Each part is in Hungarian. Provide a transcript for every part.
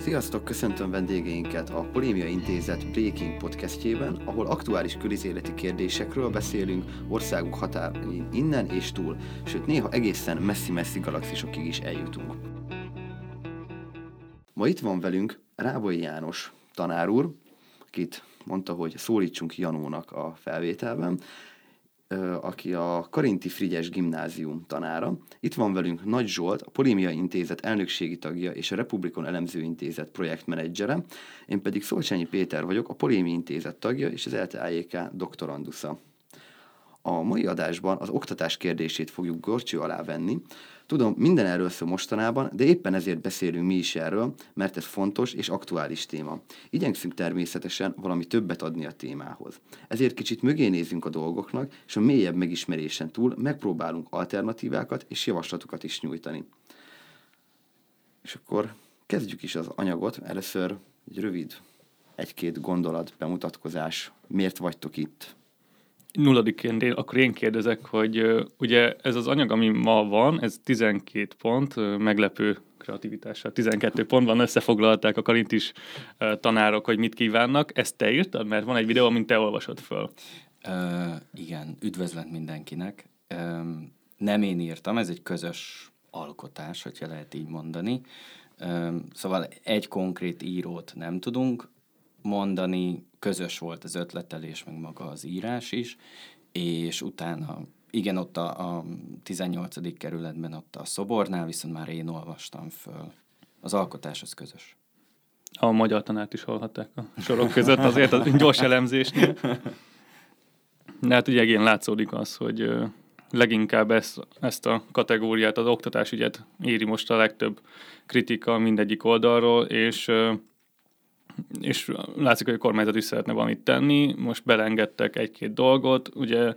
Sziasztok, köszöntöm vendégeinket a Polémia Intézet Breaking podcastjében, ahol aktuális közéleti kérdésekről beszélünk országunk határain innen és túl, sőt néha egészen messzi-messzi galaxisokig is eljutunk. Ma itt van velünk Rábai János tanár úr, akit mondta, hogy szólítsunk Janónak a felvételben, aki a Karinti Frigyes Gimnázium tanára. Itt van velünk Nagy Zsolt, a Polémia Intézet elnökségi tagja és a Republikon Elemző Intézet projektmenedzsere. Én pedig Szolcsányi Péter vagyok, a Polémi Intézet tagja és az LTAJK doktorandusza. A mai adásban az oktatás kérdését fogjuk gorcső alá venni, Tudom, minden erről szól mostanában, de éppen ezért beszélünk mi is erről, mert ez fontos és aktuális téma. Igyekszünk természetesen valami többet adni a témához. Ezért kicsit mögé nézünk a dolgoknak, és a mélyebb megismerésen túl megpróbálunk alternatívákat és javaslatokat is nyújtani. És akkor kezdjük is az anyagot. Először egy rövid, egy-két gondolat, bemutatkozás. Miért vagytok itt? Nulladiként én, akkor én kérdezek, hogy ugye ez az anyag, ami ma van, ez 12 pont, meglepő kreativitással, 12 pontban összefoglalták a karintis uh, tanárok, hogy mit kívánnak. Ezt te írtad? Mert van egy videó, amit te olvasod föl. Uh, igen, üdvözlet mindenkinek. Um, nem én írtam, ez egy közös alkotás, hogyha lehet így mondani. Um, szóval egy konkrét írót nem tudunk mondani, közös volt az ötletelés, meg maga az írás is, és utána, igen, ott a, a 18. kerületben, ott a szobornál, viszont már én olvastam föl. Az alkotás az közös. A magyar tanárt is hallhatták a sorok között azért a gyors elemzésnél. De hát ugye igen, látszódik az, hogy leginkább ezt, ezt a kategóriát, az oktatásügyet éri most a legtöbb kritika mindegyik oldalról, és és látszik, hogy a kormányzat is szeretne valamit tenni. Most belengedtek egy-két dolgot. Ugye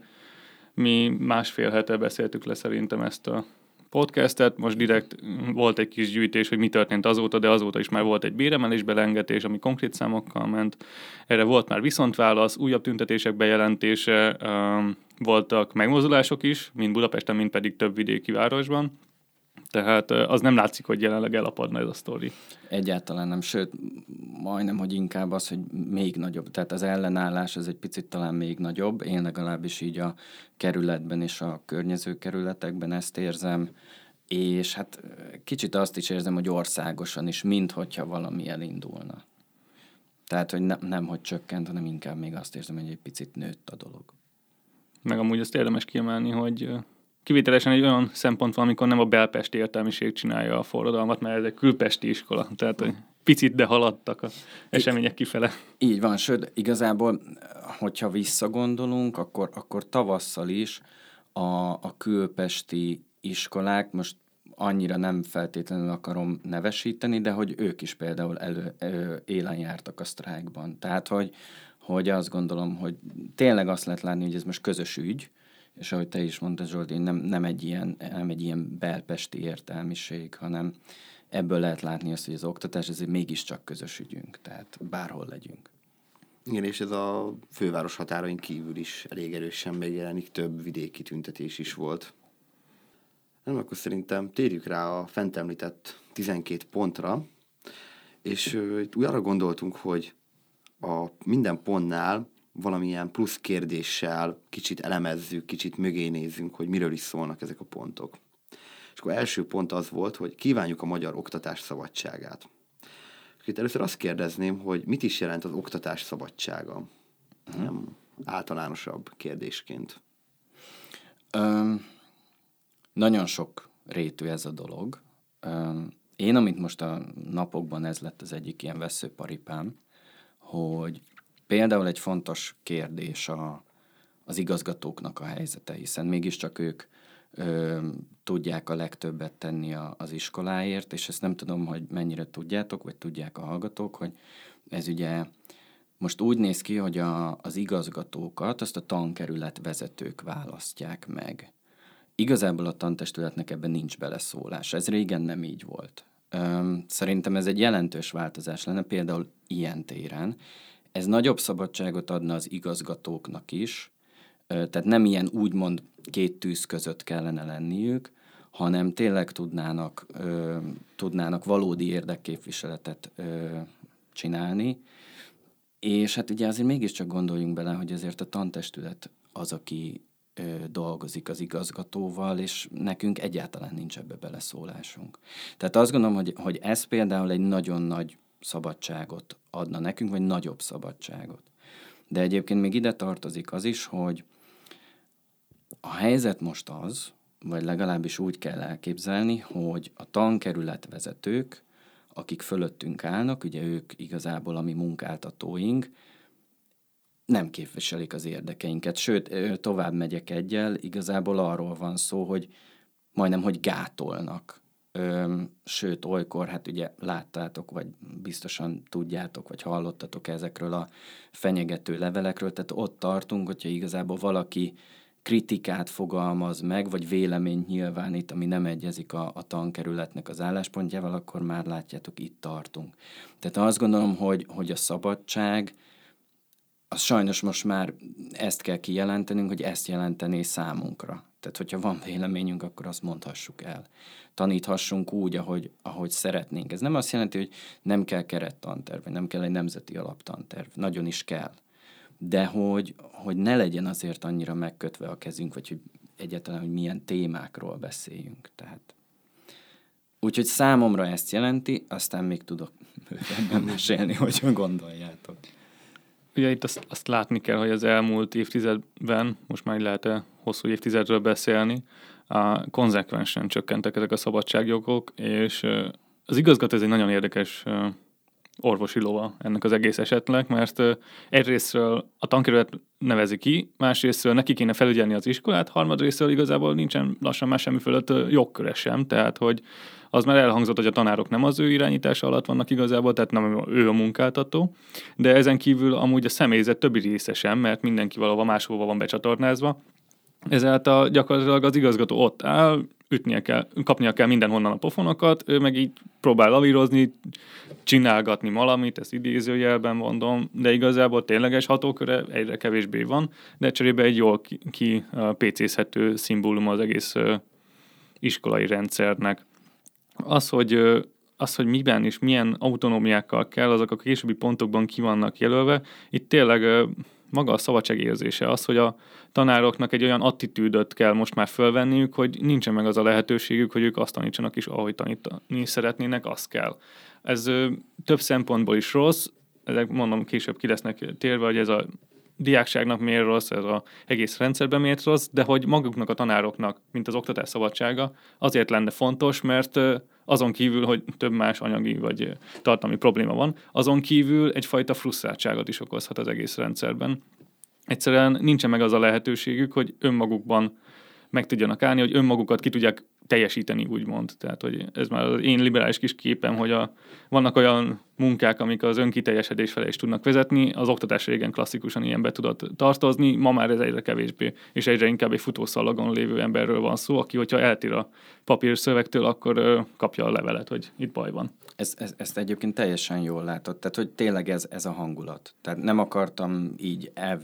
mi másfél hete beszéltük le szerintem ezt a podcastet, most direkt volt egy kis gyűjtés, hogy mi történt azóta, de azóta is már volt egy béremelés belengetés, ami konkrét számokkal ment. Erre volt már viszontválasz, újabb tüntetések bejelentése, voltak megmozdulások is, mind Budapesten, mind pedig több vidéki városban. Tehát az nem látszik, hogy jelenleg elapadna ez a sztori. Egyáltalán nem, sőt, majdnem, hogy inkább az, hogy még nagyobb. Tehát az ellenállás ez egy picit talán még nagyobb. Én legalábbis így a kerületben és a környező kerületekben ezt érzem, és hát kicsit azt is érzem, hogy országosan is, minthogyha valami elindulna. Tehát, hogy ne, nem, hogy csökkent, hanem inkább még azt érzem, hogy egy picit nőtt a dolog. Meg amúgy azt érdemes kiemelni, hogy kivételesen egy olyan szempont van, amikor nem a belpesti értelmiség csinálja a forradalmat, mert ez egy külpesti iskola, tehát hogy picit, de haladtak a események kifele. Így van, sőt, igazából, hogyha visszagondolunk, akkor, akkor tavasszal is a, a külpesti iskolák, most annyira nem feltétlenül akarom nevesíteni, de hogy ők is például elő, elő élen jártak a sztrájkban. Tehát, hogy, hogy azt gondolom, hogy tényleg azt lehet látni, hogy ez most közös ügy, és ahogy te is mondtad, Zsolti, nem, nem, egy ilyen, nem egy ilyen belpesti értelmiség, hanem ebből lehet látni azt, hogy az oktatás ez mégiscsak közös ügyünk, tehát bárhol legyünk. Igen, és ez a főváros határain kívül is elég erősen megjelenik, több vidéki tüntetés is volt. Nem, akkor szerintem térjük rá a fent említett 12 pontra, és itt úgy arra gondoltunk, hogy a minden pontnál valamilyen plusz kérdéssel kicsit elemezzük, kicsit mögé nézzünk, hogy miről is szólnak ezek a pontok. És akkor első pont az volt, hogy kívánjuk a magyar oktatás szabadságát. És itt először azt kérdezném, hogy mit is jelent az oktatás szabadsága? Uh-huh. Nem általánosabb kérdésként. Um, nagyon sok rétű ez a dolog. Um, én, amit most a napokban ez lett az egyik ilyen veszőparipám, hogy Például egy fontos kérdés a, az igazgatóknak a helyzete, hiszen mégiscsak ők ö, tudják a legtöbbet tenni a, az iskoláért, és ezt nem tudom, hogy mennyire tudjátok, vagy tudják a hallgatók, hogy ez ugye most úgy néz ki, hogy a, az igazgatókat azt a tankerület vezetők választják meg. Igazából a tantestületnek ebben nincs beleszólás. Ez régen nem így volt. Szerintem ez egy jelentős változás lenne, például ilyen téren, ez nagyobb szabadságot adna az igazgatóknak is, tehát nem ilyen úgymond két tűz között kellene lenniük, hanem tényleg tudnának, ö, tudnának valódi érdekképviseletet ö, csinálni. És hát ugye azért mégiscsak gondoljunk bele, hogy azért a tantestület az, aki ö, dolgozik az igazgatóval, és nekünk egyáltalán nincs ebbe beleszólásunk. Tehát azt gondolom, hogy, hogy ez például egy nagyon nagy szabadságot adna nekünk, vagy nagyobb szabadságot. De egyébként még ide tartozik az is, hogy a helyzet most az, vagy legalábbis úgy kell elképzelni, hogy a tankerület vezetők, akik fölöttünk állnak, ugye ők igazából a mi munkáltatóink, nem képviselik az érdekeinket. Sőt, tovább megyek egyel, igazából arról van szó, hogy majdnem, hogy gátolnak. Sőt, olykor, hát ugye láttátok, vagy biztosan tudjátok, vagy hallottatok ezekről a fenyegető levelekről, tehát ott tartunk, hogyha igazából valaki kritikát fogalmaz meg, vagy véleményt nyilvánít, ami nem egyezik a, a tankerületnek az álláspontjával, akkor már látjátok, itt tartunk. Tehát azt gondolom, hogy, hogy a szabadság, az sajnos most már ezt kell kijelentenünk, hogy ezt jelentené számunkra. Tehát, hogyha van véleményünk, akkor azt mondhassuk el. Taníthassunk úgy, ahogy, ahogy szeretnénk. Ez nem azt jelenti, hogy nem kell kerettanterv, nem kell egy nemzeti alaptanterv. Nagyon is kell de hogy, hogy ne legyen azért annyira megkötve a kezünk, vagy hogy egyáltalán, hogy milyen témákról beszéljünk. Tehát Úgyhogy számomra ezt jelenti, aztán még tudok ebben mesélni, hogy gondoljátok. Ugye itt azt, azt látni kell, hogy az elmúlt évtizedben, most már lehet -e hosszú évtizedről beszélni, a konzekvensen csökkentek ezek a szabadságjogok, és az igazgató ez egy nagyon érdekes orvosi lova ennek az egész esetnek, mert egyrésztről a tankerület nevezi ki, másrésztről neki kéne felügyelni az iskolát, harmadrésztről igazából nincsen lassan már semmi fölött jogköre sem, tehát hogy az már elhangzott, hogy a tanárok nem az ő irányítása alatt vannak igazából, tehát nem ő a munkáltató, de ezen kívül amúgy a személyzet többi része sem, mert mindenki valahova máshova van becsatornázva, ezáltal gyakorlatilag az igazgató ott áll, ütnie kell, kapnia kell mindenhonnan a pofonokat, ő meg így próbál lavírozni, csinálgatni valamit, ezt idézőjelben mondom, de igazából tényleges hatóköre egyre kevésbé van, de cserébe egy jól ki, ki PC-zhető szimbólum az egész iskolai rendszernek. Az, hogy az, hogy miben és milyen autonómiákkal kell, azok a későbbi pontokban ki vannak jelölve. Itt tényleg maga a szabadságérzése az, hogy a tanároknak egy olyan attitűdöt kell most már fölvenniük, hogy nincsen meg az a lehetőségük, hogy ők azt tanítsanak is, ahogy tanítani szeretnének, az kell. Ez több szempontból is rossz, ezek mondom később ki lesznek térve, hogy ez a diákságnak miért rossz, ez az egész rendszerben miért rossz, de hogy maguknak a tanároknak, mint az oktatás szabadsága, azért lenne fontos, mert azon kívül, hogy több más anyagi vagy tartalmi probléma van, azon kívül egyfajta frusztráltságot is okozhat az egész rendszerben. Egyszerűen nincsen meg az a lehetőségük, hogy önmagukban meg tudjanak állni, hogy önmagukat ki tudják teljesíteni, úgymond. Tehát, hogy ez már az én liberális kis képem, hogy a, vannak olyan munkák, amik az önkiteljesedés felé is tudnak vezetni. Az oktatás régen klasszikusan ilyenbe tudott tartozni, ma már ez egyre kevésbé, és egyre inkább egy futószalagon lévő emberről van szó, aki, hogyha eltír a papír szövegtől, akkor kapja a levelet, hogy itt baj van. Ez, ez, ezt egyébként teljesen jól látod, tehát hogy tényleg ez, ez a hangulat. Tehát nem akartam így, el,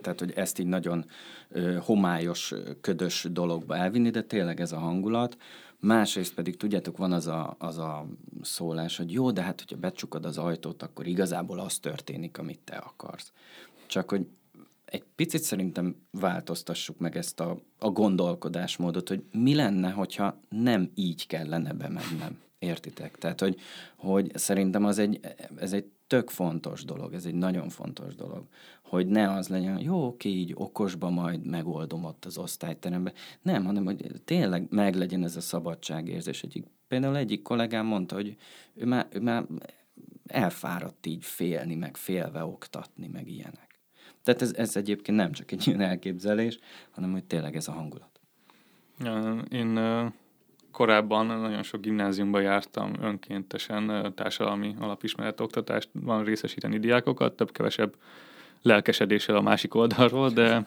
tehát hogy ezt így nagyon ö, homályos, ködös dologba elvinni, de tényleg ez a hangulat. Másrészt pedig, tudjátok, van az a, az a szólás, hogy jó, de hát, hogyha becsukod az ajtót, akkor igazából az történik, amit te akarsz. Csak, hogy egy picit szerintem változtassuk meg ezt a, a gondolkodásmódot, hogy mi lenne, hogyha nem így kellene bemennem. Értitek? Tehát, hogy, hogy szerintem az egy, ez egy tök fontos dolog, ez egy nagyon fontos dolog, hogy ne az legyen, jó, oké, így okosba majd megoldom ott az osztályteremben. Nem, hanem, hogy tényleg meglegyen ez a szabadságérzés. Egyik, például egyik kollégám mondta, hogy ő már, ő már elfáradt így félni, meg félve oktatni, meg ilyenek. Tehát ez, ez egyébként nem csak egy ilyen elképzelés, hanem hogy tényleg ez a hangulat. Én korábban nagyon sok gimnáziumban jártam önkéntesen társadalmi alapismeret oktatásban részesíteni diákokat, több-kevesebb lelkesedéssel a másik oldalról, de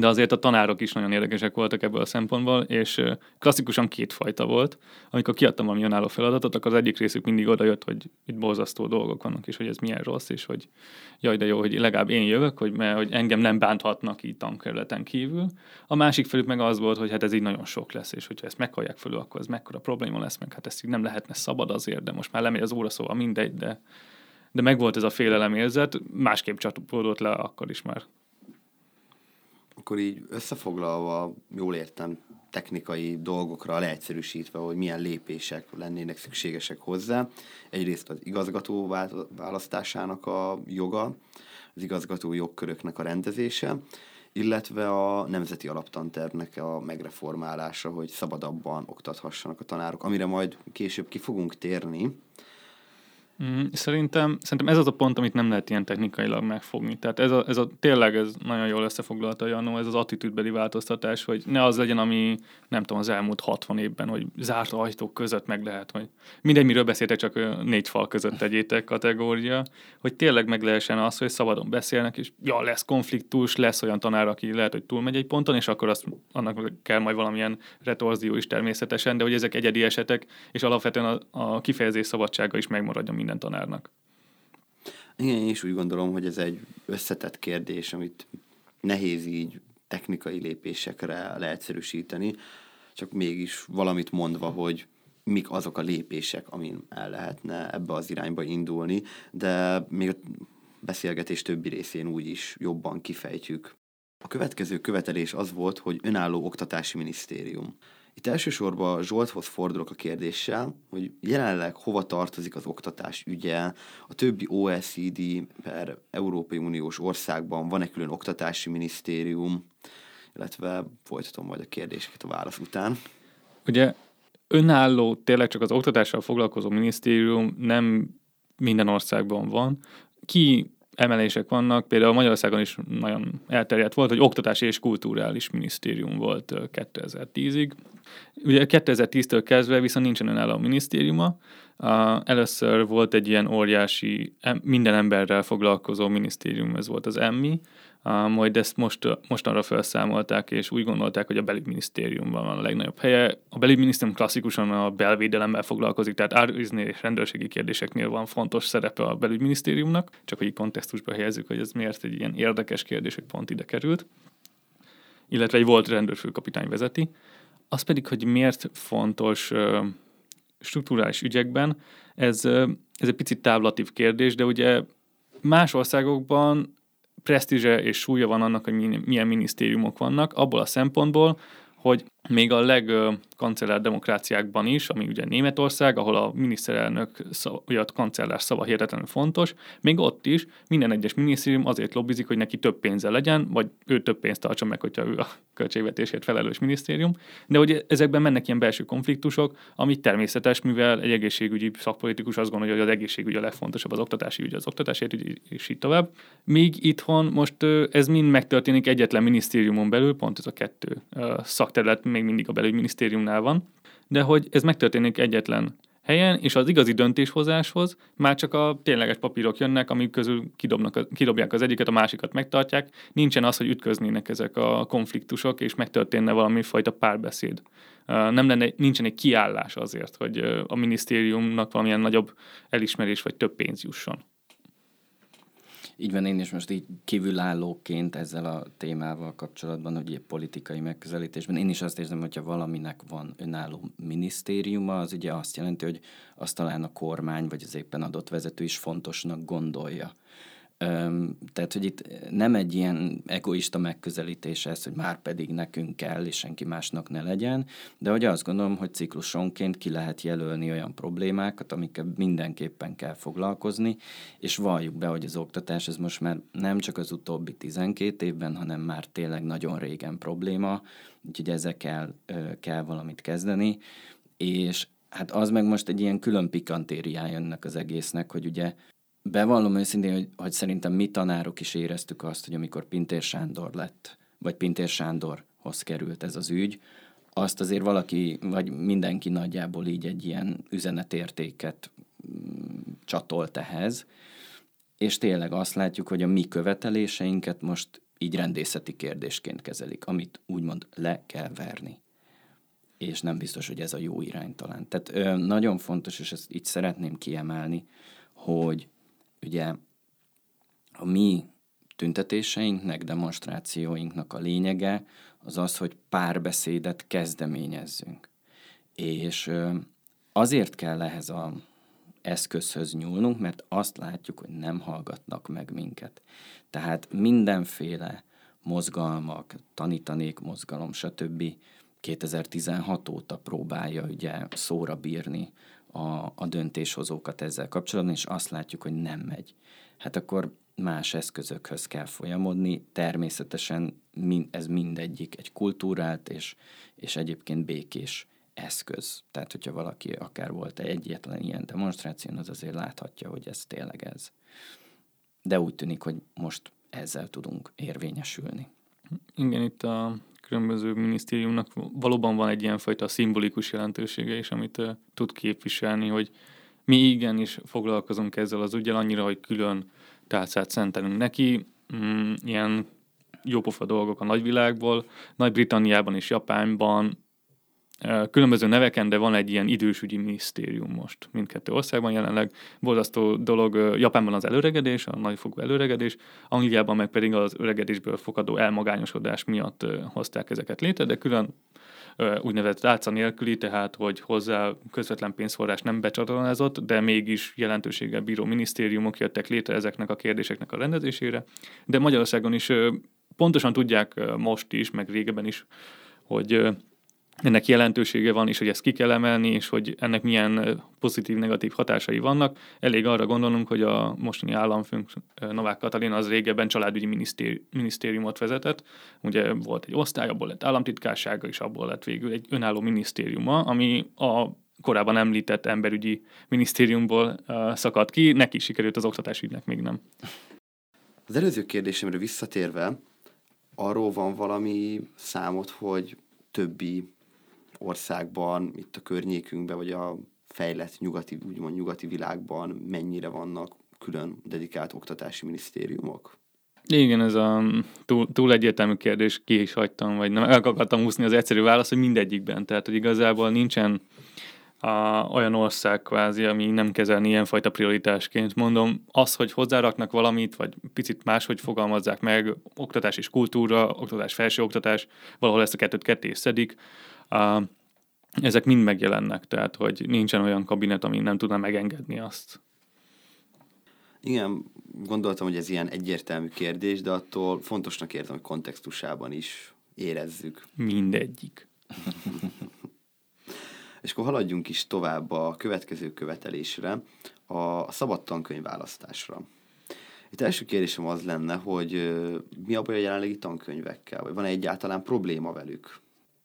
de azért a tanárok is nagyon érdekesek voltak ebből a szempontból, és klasszikusan kétfajta volt. Amikor kiadtam valami önálló feladatot, akkor az egyik részük mindig oda jött, hogy itt borzasztó dolgok vannak, és hogy ez milyen rossz, és hogy jaj, de jó, hogy legalább én jövök, hogy, mert, hogy engem nem bánthatnak így tankerületen kívül. A másik felük meg az volt, hogy hát ez így nagyon sok lesz, és hogyha ezt meghallják föl, akkor ez mekkora probléma lesz, meg hát ezt így nem lehetne szabad azért, de most már lemegy az óra, szóval mindegy, de, de megvolt ez a félelem érzet, másképp csatapódott le akkor is már akkor így összefoglalva, jól értem, technikai dolgokra leegyszerűsítve, hogy milyen lépések lennének szükségesek hozzá. Egyrészt az igazgató választásának a joga, az igazgató jogköröknek a rendezése, illetve a nemzeti alaptantervnek a megreformálása, hogy szabadabban oktathassanak a tanárok, amire majd később ki fogunk térni, Mm, szerintem, szerintem ez az a pont, amit nem lehet ilyen technikailag megfogni. Tehát ez a, ez a tényleg ez nagyon jól összefoglalta Janó, ez az attitűdbeli változtatás, hogy ne az legyen, ami nem tudom, az elmúlt 60 évben, hogy zárt ajtók között meg lehet, hogy mindegy, miről beszéltek, csak négy fal között tegyétek kategória, hogy tényleg meg lehessen az, hogy szabadon beszélnek, és ja, lesz konfliktus, lesz olyan tanár, aki lehet, hogy túlmegy egy ponton, és akkor azt, annak kell majd valamilyen retorzió is természetesen, de hogy ezek egyedi esetek, és alapvetően a, a kifejezés szabadsága is megmaradjon minden tanárnak. Igen, én is úgy gondolom, hogy ez egy összetett kérdés, amit nehéz így technikai lépésekre leegyszerűsíteni, csak mégis valamit mondva, hogy mik azok a lépések, amin el lehetne ebbe az irányba indulni, de még a beszélgetés többi részén úgy is jobban kifejtjük. A következő követelés az volt, hogy önálló oktatási minisztérium. Itt elsősorban Zsolthoz fordulok a kérdéssel, hogy jelenleg hova tartozik az oktatás ügye, a többi OECD per Európai Uniós országban van-e külön oktatási minisztérium, illetve folytatom majd a kérdéseket a válasz után. Ugye önálló, tényleg csak az oktatással foglalkozó minisztérium nem minden országban van. Ki emelések vannak, például Magyarországon is nagyon elterjedt volt, hogy oktatási és kulturális minisztérium volt 2010-ig. Ugye 2010-től kezdve viszont nincsen önálló minisztériuma. Először volt egy ilyen óriási, minden emberrel foglalkozó minisztérium, ez volt az EMMI, majd ezt most, mostanra felszámolták, és úgy gondolták, hogy a belügyminisztériumban van a legnagyobb helye. A belügyminisztérium klasszikusan a belvédelemmel foglalkozik, tehát árvízni és rendőrségi kérdéseknél van fontos szerepe a belügyminisztériumnak, csak hogy kontextusba helyezzük, hogy ez miért egy ilyen érdekes kérdés, hogy pont ide került. Illetve egy volt rendőrfőkapitány vezeti. Az pedig, hogy miért fontos strukturális ügyekben, ez, ez egy picit távlatív kérdés, de ugye más országokban presztízse és súlya van annak, hogy milyen minisztériumok vannak, abból a szempontból, hogy még a legkancellár demokráciákban is, ami ugye Németország, ahol a miniszterelnök, vagy a kancellár szava hihetetlenül fontos, még ott is minden egyes minisztérium azért lobbizik, hogy neki több pénze legyen, vagy ő több pénzt tartson meg, hogyha ő a költségvetésért felelős minisztérium. De hogy ezekben mennek ilyen belső konfliktusok, ami természetes, mivel egy egészségügyi szakpolitikus azt gondolja, hogy az egészségügy a legfontosabb, az oktatási ügy, az oktatásért ügy, és így tovább. Míg itthon most ez mind megtörténik egyetlen minisztériumon belül, pont ez a kettő szakterület még mindig a belügyminisztériumnál van, de hogy ez megtörténik egyetlen helyen, és az igazi döntéshozáshoz már csak a tényleges papírok jönnek, amik közül kidobnak, kidobják az egyiket, a másikat megtartják. Nincsen az, hogy ütköznének ezek a konfliktusok, és megtörténne valami fajta párbeszéd. Nem lenne, nincsen egy kiállás azért, hogy a minisztériumnak valamilyen nagyobb elismerés vagy több pénz jusson. Így van, én is most így kívülállóként ezzel a témával kapcsolatban, hogy politikai megközelítésben, én is azt érzem, hogyha valaminek van önálló minisztériuma, az ugye azt jelenti, hogy azt talán a kormány, vagy az éppen adott vezető is fontosnak gondolja. Tehát, hogy itt nem egy ilyen egoista megközelítés ez, hogy már pedig nekünk kell, és senki másnak ne legyen, de hogy azt gondolom, hogy ciklusonként ki lehet jelölni olyan problémákat, amikkel mindenképpen kell foglalkozni, és valljuk be, hogy az oktatás ez most már nem csak az utóbbi 12 évben, hanem már tényleg nagyon régen probléma, úgyhogy ezekkel kell valamit kezdeni, és hát az meg most egy ilyen külön pikantériája ennek az egésznek, hogy ugye Bevallom őszintén, hogy, hogy szerintem mi tanárok is éreztük azt, hogy amikor Pintér Sándor lett, vagy Pintér Sándorhoz került ez az ügy, azt azért valaki, vagy mindenki nagyjából így egy ilyen üzenetértéket mm, csatolt ehhez, és tényleg azt látjuk, hogy a mi követeléseinket most így rendészeti kérdésként kezelik, amit úgymond le kell verni. És nem biztos, hogy ez a jó irány talán. Tehát ö, nagyon fontos, és ezt itt szeretném kiemelni, hogy ugye a mi tüntetéseinknek, demonstrációinknak a lényege az az, hogy párbeszédet kezdeményezzünk. És azért kell ehhez a eszközhöz nyúlnunk, mert azt látjuk, hogy nem hallgatnak meg minket. Tehát mindenféle mozgalmak, tanítanék mozgalom, stb. 2016 óta próbálja ugye szóra bírni a, a döntéshozókat ezzel kapcsolatban, és azt látjuk, hogy nem megy. Hát akkor más eszközökhöz kell folyamodni. Természetesen ez mindegyik egy kultúrált és, és egyébként békés eszköz. Tehát, hogyha valaki akár volt egy egyetlen ilyen demonstráción, az azért láthatja, hogy ez tényleg ez. De úgy tűnik, hogy most ezzel tudunk érvényesülni. Igen, itt a különböző minisztériumnak valóban van egy ilyenfajta szimbolikus jelentősége is, amit uh, tud képviselni, hogy mi igenis foglalkozunk ezzel az ügyel annyira, hogy külön tálcát szentelünk neki, mm, ilyen jópofa dolgok a nagyvilágból, Nagy-Britanniában és Japánban különböző neveken, de van egy ilyen idősügyi minisztérium most mindkettő országban jelenleg. Borzasztó dolog Japánban az előregedés, a nagyfokú előregedés, Angliában meg pedig az öregedésből fogadó elmagányosodás miatt hozták ezeket létre, de külön úgynevezett tálca nélküli, tehát hogy hozzá közvetlen pénzforrás nem becsatornázott, de mégis jelentőséggel bíró minisztériumok jöttek létre ezeknek a kérdéseknek a rendezésére. De Magyarországon is pontosan tudják most is, meg régebben is, hogy ennek jelentősége van, és hogy ezt ki kell emelni, és hogy ennek milyen pozitív-negatív hatásai vannak. Elég arra gondolnunk, hogy a mostani államfőnk Novák Katalin az régebben családügyi minisztéri- minisztériumot vezetett. Ugye volt egy osztály, abból lett államtitkársága, és abból lett végül egy önálló minisztériuma, ami a korábban említett emberügyi minisztériumból szakadt ki, neki sikerült az oktatásügynek még nem. Az előző kérdésemre visszatérve, arról van valami számot, hogy többi országban, itt a környékünkben, vagy a fejlett nyugati, úgymond nyugati világban mennyire vannak külön dedikált oktatási minisztériumok? Igen, ez a túl, túl egyértelmű kérdés, ki is hagytam, vagy nem, el akartam húzni az egyszerű válasz, hogy mindegyikben. Tehát, hogy igazából nincsen a, olyan ország kvázi, ami nem kezelni ilyenfajta prioritásként. Mondom, az, hogy hozzáraknak valamit, vagy picit máshogy fogalmazzák meg, oktatás és kultúra, oktatás, felsőoktatás, valahol ezt a kettőt ketté szedik, ezek mind megjelennek, tehát hogy nincsen olyan kabinet, ami nem tudna megengedni azt. Igen, gondoltam, hogy ez ilyen egyértelmű kérdés, de attól fontosnak érzem, hogy kontextusában is érezzük. Mindegyik. És akkor haladjunk is tovább a következő követelésre, a szabad tankönyvválasztásra. Itt első kérdésem az lenne, hogy mi a baj a jelenlegi tankönyvekkel, vagy van-e egyáltalán probléma velük?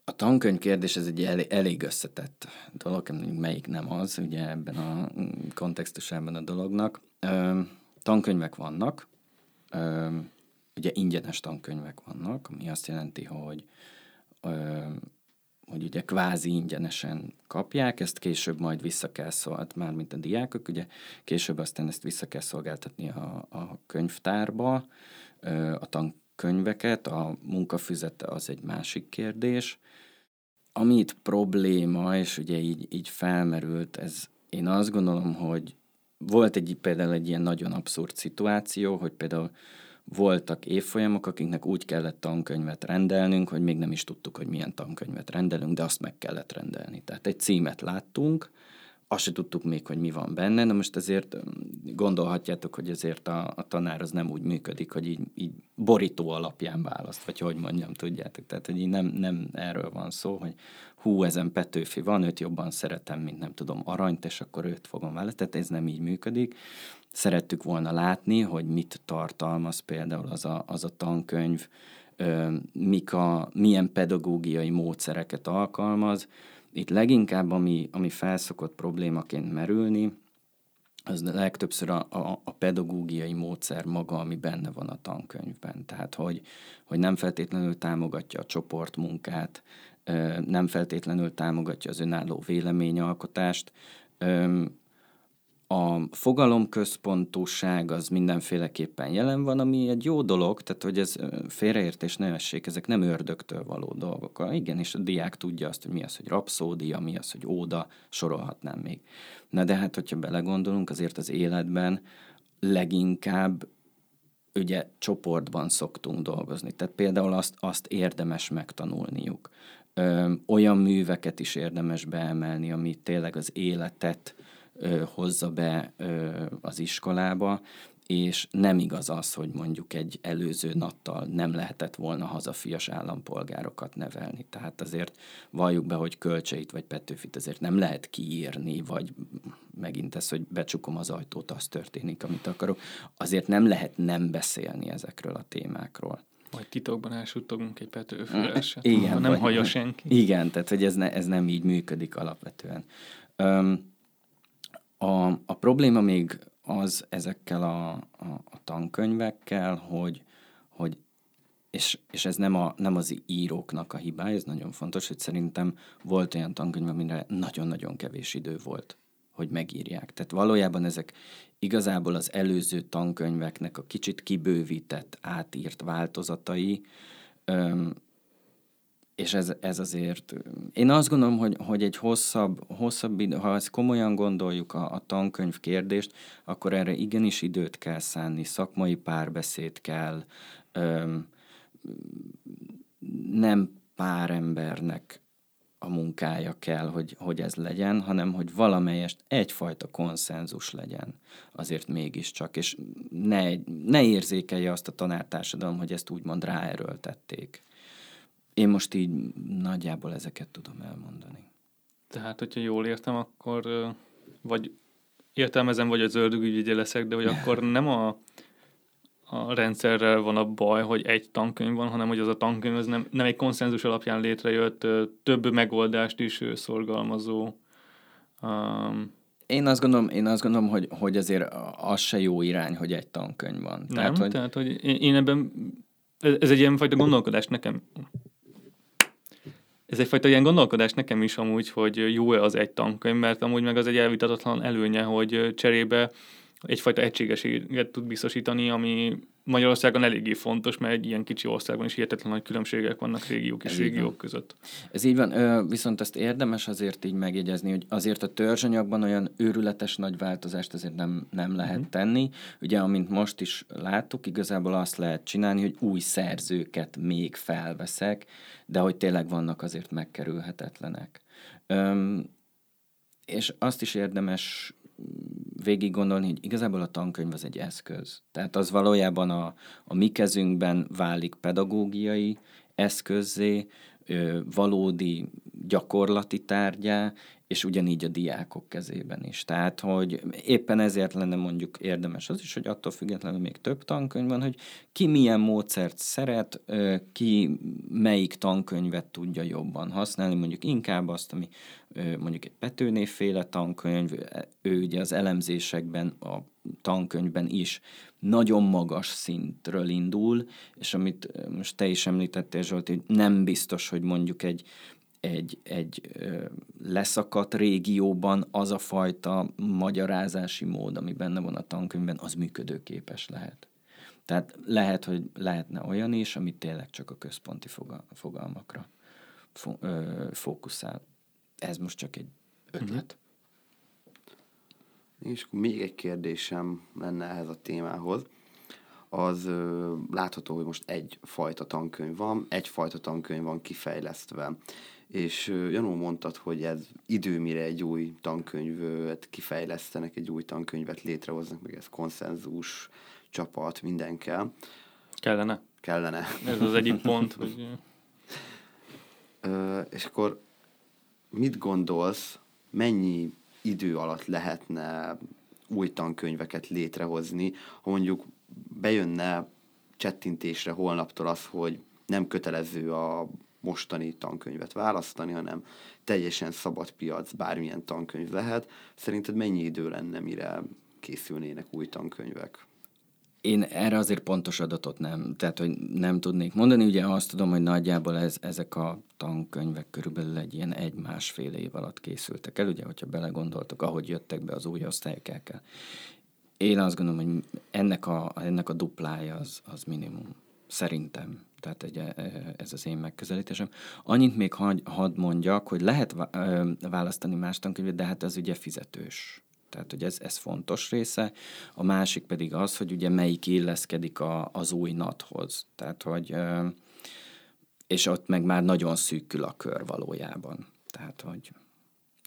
A tankönyv kérdés ez egy elég, elég összetett dolog, melyik nem az, ugye ebben a kontextusában a dolognak. Ö, tankönyvek vannak, ö, ugye ingyenes tankönyvek vannak, ami azt jelenti, hogy ö, hogy ugye kvázi ingyenesen kapják, ezt később majd vissza kell szolgáltatni, már mint a diákok, ugye később aztán ezt vissza kell szolgáltatni a, a könyvtárba, a tankönyveket, a munkafüzete az egy másik kérdés, amit probléma, és ugye így, így felmerült, ez én azt gondolom, hogy volt egy például egy ilyen nagyon abszurd szituáció, hogy például voltak évfolyamok, akiknek úgy kellett tankönyvet rendelnünk, hogy még nem is tudtuk, hogy milyen tankönyvet rendelünk, de azt meg kellett rendelni. Tehát egy címet láttunk, azt se tudtuk még, hogy mi van benne, na most azért gondolhatjátok, hogy azért a, a tanár az nem úgy működik, hogy így, így borító alapján választ, vagy hogy mondjam, tudjátok. Tehát, hogy így nem, nem erről van szó, hogy hú, ezen Petőfi van, őt jobban szeretem, mint nem tudom, aranyt, és akkor őt fogom vele. Tehát ez nem így működik. Szerettük volna látni, hogy mit tartalmaz például az a, az a tankönyv, mik a, milyen pedagógiai módszereket alkalmaz, itt leginkább, ami, ami felszokott problémaként merülni, az legtöbbször a, a, a pedagógiai módszer maga, ami benne van a tankönyvben. Tehát, hogy, hogy nem feltétlenül támogatja a csoportmunkát, nem feltétlenül támogatja az önálló véleményalkotást. A fogalomközpontúság az mindenféleképpen jelen van, ami egy jó dolog, tehát hogy ez félreértés ne essék, ezek nem ördögtől való dolgok. Igen, és a diák tudja azt, hogy mi az, hogy rapszódia, mi az, hogy óda, sorolhatnám még. Na de hát, hogyha belegondolunk, azért az életben leginkább ugye csoportban szoktunk dolgozni. Tehát például azt, azt érdemes megtanulniuk. Ö, olyan műveket is érdemes beemelni, ami tényleg az életet ö, hozza be ö, az iskolába, és nem igaz az, hogy mondjuk egy előző nattal nem lehetett volna hazafias állampolgárokat nevelni. Tehát azért valljuk be, hogy kölcseit vagy Petőfit azért nem lehet kiírni, vagy megint ez, hogy becsukom az ajtót, az történik, amit akarok. Azért nem lehet nem beszélni ezekről a témákról. Vagy titokban elsuttogunk egy Petőfőreset, igen, nem vagy, hallja senki. Igen, tehát hogy ez, ne, ez nem így működik alapvetően. Öm, a, a probléma még az ezekkel a, a, a tankönyvekkel, hogy, hogy és, és ez nem, a, nem az íróknak a hibája, ez nagyon fontos, hogy szerintem volt olyan tankönyv, amire nagyon-nagyon kevés idő volt, hogy megírják. Tehát valójában ezek igazából az előző tankönyveknek a kicsit kibővített, átírt változatai, öm, és ez, ez azért, én azt gondolom, hogy, hogy egy hosszabb, hosszabb idő, ha ezt komolyan gondoljuk a, a tankönyv kérdést, akkor erre igenis időt kell szánni, szakmai párbeszéd kell, öm, nem pár embernek a munkája kell, hogy, hogy ez legyen, hanem hogy valamelyest egyfajta konszenzus legyen azért mégiscsak, és ne, ne érzékelje azt a tanártársadalom, hogy ezt úgymond ráerőltették. Én most így nagyjából ezeket tudom elmondani. Tehát, hogyha jól értem, akkor vagy értelmezem, vagy az ördögügyi leszek, de hogy akkor nem a, a rendszerrel van a baj, hogy egy tankönyv van, hanem hogy az a tankönyv az nem, nem egy konszenzus alapján létrejött, több megoldást is szorgalmazó. Um, én azt gondolom, én azt gondolom hogy, hogy azért az se jó irány, hogy egy tankönyv van. Nem, tehát, hogy, tehát, hogy én, én ebben, ez, ez egy ilyen fajta gondolkodás nekem, ez egyfajta ilyen gondolkodás nekem is amúgy, hogy jó-e az egy tankönyv, mert amúgy meg az egy elvitatatlan előnye, hogy cserébe egyfajta egységességet tud biztosítani, ami Magyarországon eléggé fontos, mert egy ilyen kicsi országban is hihetetlen nagy különbségek vannak régiók és Ez régiók között. Ez így van, viszont ezt érdemes azért így megjegyezni, hogy azért a törzsanyagban olyan őrületes nagy változást azért nem, nem lehet uh-huh. tenni. Ugye, amint most is láttuk, igazából azt lehet csinálni, hogy új szerzőket még felveszek, de hogy tényleg vannak azért megkerülhetetlenek. Öm, és azt is érdemes végig gondolni, hogy igazából a tankönyv az egy eszköz. Tehát az valójában a, a mi kezünkben válik pedagógiai eszközzé, valódi gyakorlati tárgyá, és ugyanígy a diákok kezében is. Tehát, hogy éppen ezért lenne mondjuk érdemes az is, hogy attól függetlenül még több tankönyv van, hogy ki milyen módszert szeret, ki melyik tankönyvet tudja jobban használni, mondjuk inkább azt, ami mondjuk egy Petőnéféle tankönyv, ő ugye az elemzésekben, a tankönyvben is nagyon magas szintről indul, és amit most te is említettél, Zsolt, hogy nem biztos, hogy mondjuk egy egy, egy leszakadt régióban az a fajta magyarázási mód, ami benne van a tankönyvben, az működőképes lehet. Tehát lehet, hogy lehetne olyan is, amit tényleg csak a központi fogalmakra fo- fókuszál. Ez most csak egy ötlet. Uh-huh. És akkor még egy kérdésem lenne ehhez a témához. Az ö, látható, hogy most egyfajta tankönyv van, egyfajta tankönyv van kifejlesztve és Janó mondtad, hogy ez idő, mire egy új tankönyvet kifejlesztenek, egy új tankönyvet létrehoznak, meg ez konszenzus, csapat, minden kell. Kellene. Kellene. Ez az egyik pont. hogy... Ö, és akkor mit gondolsz, mennyi idő alatt lehetne új tankönyveket létrehozni, ha mondjuk bejönne csettintésre holnaptól az, hogy nem kötelező a mostani tankönyvet választani, hanem teljesen szabad piac, bármilyen tankönyv lehet. Szerinted mennyi idő lenne, mire készülnének új tankönyvek? Én erre azért pontos adatot nem, tehát hogy nem tudnék mondani. Ugye azt tudom, hogy nagyjából ez, ezek a tankönyvek körülbelül egy ilyen egy-másfél év alatt készültek el, ugye, hogyha belegondoltok, ahogy jöttek be az új osztályok el. Én azt gondolom, hogy ennek a, ennek a duplája az, az minimum. Szerintem. Tehát egy, e, ez az én megközelítésem. Annyit még hadd had mondjak, hogy lehet választani más tankönyvet, de hát az ugye fizetős. Tehát, hogy ez, ez fontos része. A másik pedig az, hogy ugye melyik illeszkedik a, az új nathoz. Tehát, hogy és ott meg már nagyon szűkül a kör valójában. Tehát, hogy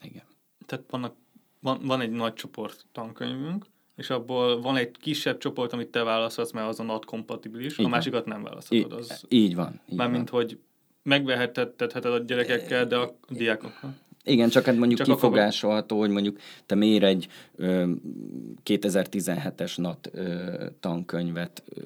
igen. Tehát vannak, van, van egy nagy csoport tankönyvünk, és abból van egy kisebb csoport, amit te választhatsz, mert az a not kompatibilis, a másikat nem választhatod. Az, így van. Így mármint, van. hogy megvehetheted a gyerekekkel, de a diákokkal. Igen, csak hát mondjuk csak kifogásolható, hogy mondjuk te miért egy ö, 2017-es NAT ö, tankönyvet ö,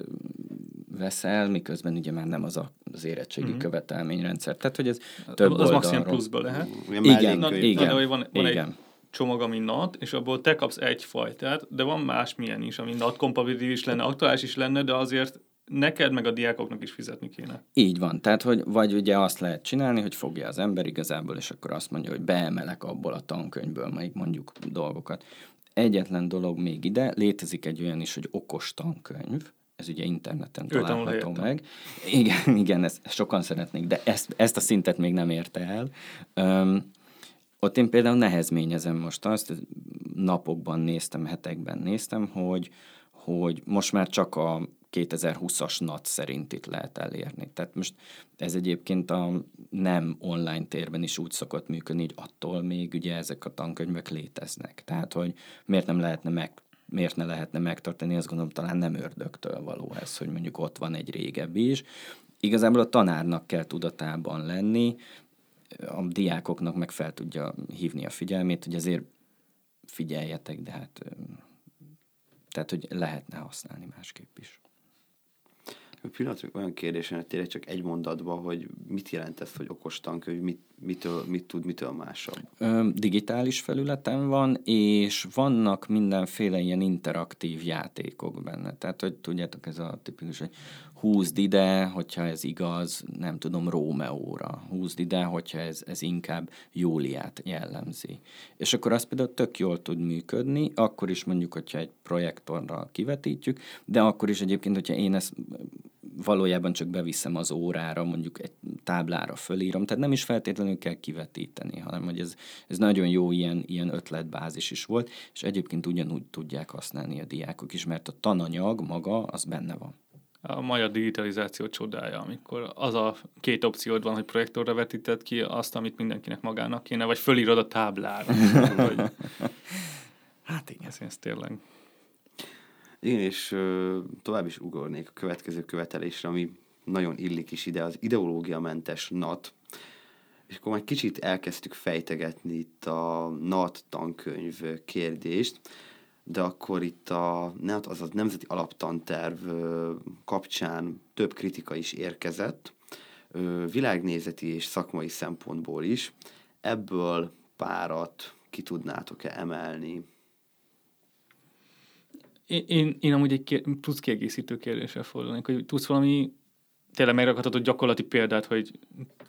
veszel, miközben ugye már nem az a, az érettségi mm-hmm. követelményrendszer. Tehát, hogy ez több Az maximum pluszba lehet. Igen, igen. Na, igen, de, hogy van, van igen. egy csomag, ami NAT, és abból te kapsz egy fajtát, de van más milyen is, ami NAT kompatibilis lenne, aktuális is lenne, de azért neked meg a diákoknak is fizetni kéne. Így van, tehát hogy vagy ugye azt lehet csinálni, hogy fogja az ember igazából, és akkor azt mondja, hogy beemelek abból a tankönyvből, majd mondjuk dolgokat. Egyetlen dolog még ide, létezik egy olyan is, hogy okos tankönyv, ez ugye interneten található meg. Igen, igen, ezt sokan szeretnék, de ezt, ezt a szintet még nem érte el. Um, ott én például nehezményezem most azt, napokban néztem, hetekben néztem, hogy, hogy most már csak a 2020-as NAT szerint itt lehet elérni. Tehát most ez egyébként a nem online térben is úgy szokott működni, hogy attól még ugye ezek a tankönyvek léteznek. Tehát, hogy miért nem lehetne meg miért ne lehetne megtartani, azt gondolom talán nem ördögtől való ez, hogy mondjuk ott van egy régebbi is. Igazából a tanárnak kell tudatában lenni, a diákoknak meg fel tudja hívni a figyelmét, hogy azért figyeljetek, de hát tehát, hogy lehetne használni másképp is. Pillanat, olyan kérdésen, hogy tényleg csak egy mondatban, hogy mit jelent ez, hogy okos tankönyv, mit, mitől, mit tud, mitől másabb? Ö, digitális felületen van, és vannak mindenféle ilyen interaktív játékok benne. Tehát, hogy tudjátok, ez a tipikus, hogy húzd ide, hogyha ez igaz, nem tudom, Rómeóra. Húzd ide, hogyha ez, ez inkább Júliát jellemzi. És akkor az például tök jól tud működni, akkor is mondjuk, hogyha egy projektorral kivetítjük, de akkor is egyébként, hogyha én ezt valójában csak beviszem az órára, mondjuk egy táblára fölírom, tehát nem is feltétlenül kell kivetíteni, hanem hogy ez, ez nagyon jó ilyen, ilyen ötletbázis is volt, és egyébként ugyanúgy tudják használni a diákok is, mert a tananyag maga az benne van a magyar digitalizáció csodája, amikor az a két opciód van, hogy projektorra vetíted ki azt, amit mindenkinek magának kéne, vagy fölírod a táblára. vagy... Hát igen. Ez, ez tényleg. Igen, és ö, tovább is ugornék a következő követelésre, ami nagyon illik is ide, az ideológiamentes NAT, és akkor majd kicsit elkezdtük fejtegetni itt a NAT tankönyv kérdést, de akkor itt a, az a Nemzeti Alaptanterv kapcsán több kritika is érkezett, világnézeti és szakmai szempontból is. Ebből párat ki tudnátok-e emelni? Én, én, én amúgy egy kér, plusz kiegészítő kérdéssel fordulnék, hogy tudsz valami tényleg megrakhatod gyakorlati példát, hogy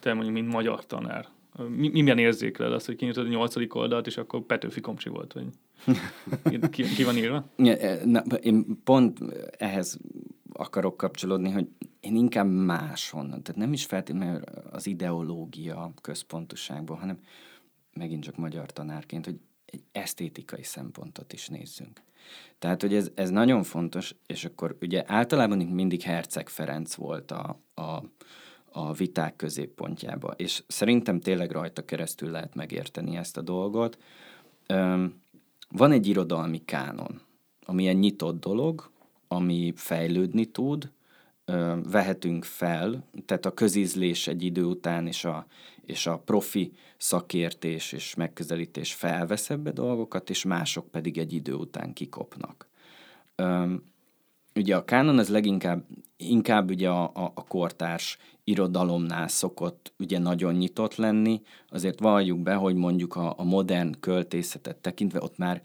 te mondjuk, mint magyar tanár, mi, milyen érzékeled az, hogy kinyitod a nyolcadik oldalt, és akkor Petőfi Komcsi volt, vagy ki, ki van írva? E, na, én pont ehhez akarok kapcsolódni, hogy én inkább máshonnan, tehát nem is feltétlenül az ideológia központoságból, hanem megint csak magyar tanárként, hogy egy esztétikai szempontot is nézzünk. Tehát, hogy ez, ez nagyon fontos, és akkor ugye általában mindig Herceg Ferenc volt a, a a viták középpontjába. És szerintem tényleg rajta keresztül lehet megérteni ezt a dolgot. Van egy irodalmi kánon, ami egy nyitott dolog, ami fejlődni tud, vehetünk fel, tehát a közízlés egy idő után és a, és a profi szakértés és megközelítés felvesz ebbe dolgokat, és mások pedig egy idő után kikopnak. Ugye a kánon az leginkább inkább ugye a, a, a kortárs irodalomnál szokott ugye nagyon nyitott lenni, azért valljuk be, hogy mondjuk a, a modern költészetet tekintve ott már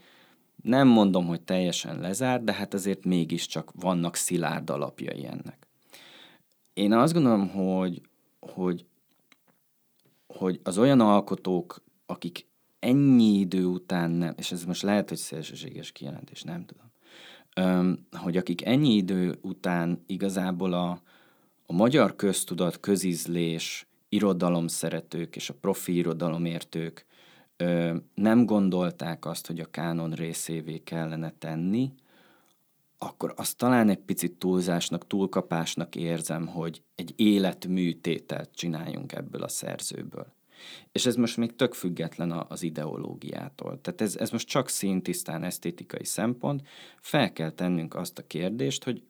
nem mondom, hogy teljesen lezárt, de hát azért mégiscsak vannak szilárd alapjai ennek. Én azt gondolom, hogy, hogy, hogy az olyan alkotók, akik ennyi idő után nem, és ez most lehet, hogy szélsőséges kijelentés, nem tudom, hogy akik ennyi idő után igazából a, a magyar köztudat, közizlés, irodalom szeretők és a profi irodalomértők nem gondolták azt, hogy a kánon részévé kellene tenni, akkor azt talán egy picit túlzásnak, túlkapásnak érzem, hogy egy életműtételt csináljunk ebből a szerzőből. És ez most még tök független az ideológiától. Tehát ez, ez most csak szintisztán esztétikai szempont. Fel kell tennünk azt a kérdést, hogy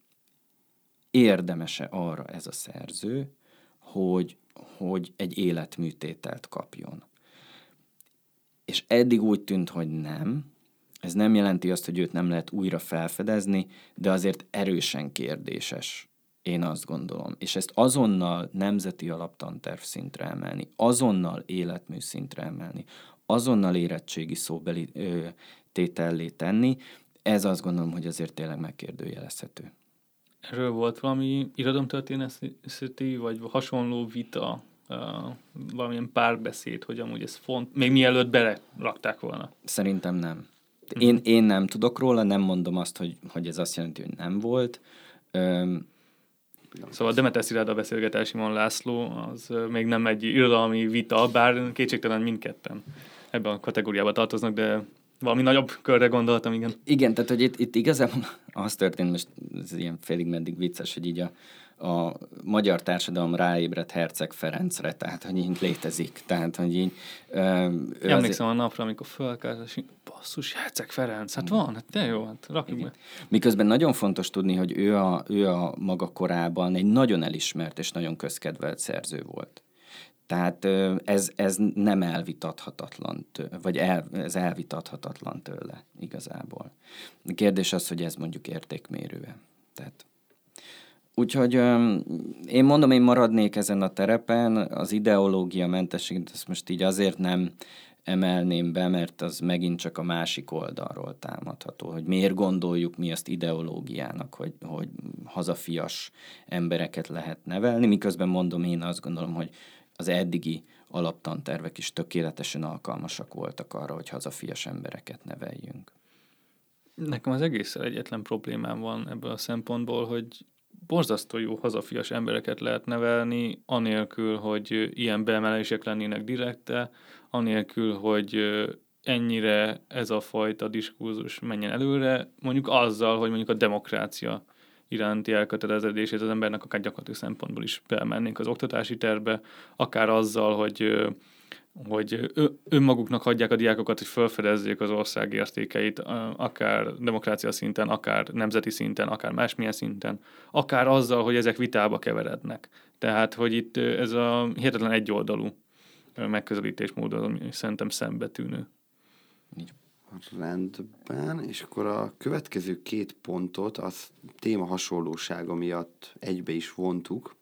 érdemese arra ez a szerző, hogy, hogy egy életműtételt kapjon. És eddig úgy tűnt, hogy nem. Ez nem jelenti azt, hogy őt nem lehet újra felfedezni, de azért erősen kérdéses én azt gondolom. És ezt azonnal nemzeti alaptanterv szintre emelni, azonnal életmű szintre emelni, azonnal érettségi szóbeli ö, tétellé tenni, ez azt gondolom, hogy azért tényleg megkérdőjelezhető. Erről volt valami irodalomtörténeti, vagy hasonló vita, uh, valamilyen párbeszéd, hogy amúgy ez font, még mielőtt belerakták volna? Szerintem nem. Én, én nem tudok róla, nem mondom azt, hogy, hogy ez azt jelenti, hogy nem volt. Üm, Szóval Demeter Szilárd a beszélgetés Simon László, az még nem egy irodalmi vita, bár kétségtelen mindketten ebben a kategóriába tartoznak, de valami nagyobb körre gondoltam, igen. Igen, tehát hogy itt, itt igazából az történt, most ez ilyen félig meddig vicces, hogy így a, a magyar társadalom ráébredt Herceg Ferencre, tehát hogy így létezik. Tehát, hogy így... Ö, Emlékszem azért... a napra, amikor fölkelt, és basszus, Herceg Ferenc, hát van, hát de jó, hát rakjuk be. Miközben nagyon fontos tudni, hogy ő a, ő a maga korában egy nagyon elismert és nagyon közkedvelt szerző volt. Tehát ez, ez nem elvitathatatlan, vagy el, ez elvitathatatlan tőle igazából. A kérdés az, hogy ez mondjuk értékmérőe. Tehát Úgyhogy én mondom, én maradnék ezen a terepen, az ideológia mentességet, ezt most így azért nem emelném be, mert az megint csak a másik oldalról támadható, hogy miért gondoljuk mi azt ideológiának, hogy, hogy hazafias embereket lehet nevelni, miközben mondom, én azt gondolom, hogy az eddigi alaptantervek is tökéletesen alkalmasak voltak arra, hogy hazafias embereket neveljünk. Nekem az egészen egyetlen problémám van ebből a szempontból, hogy borzasztó jó hazafias embereket lehet nevelni, anélkül, hogy ilyen beemelések lennének direkte, anélkül, hogy ennyire ez a fajta diskurzus menjen előre, mondjuk azzal, hogy mondjuk a demokrácia iránti elköteleződését az embernek akár gyakorlati szempontból is beemelnénk az oktatási tervbe, akár azzal, hogy hogy önmaguknak hagyják a diákokat, hogy felfedezzék az ország értékeit, akár demokrácia szinten, akár nemzeti szinten, akár másmilyen szinten, akár azzal, hogy ezek vitába keverednek. Tehát, hogy itt ez a hihetetlen egyoldalú megközelítésmód ami szerintem szembetűnő. Rendben, és akkor a következő két pontot az téma hasonlósága miatt egybe is vontuk.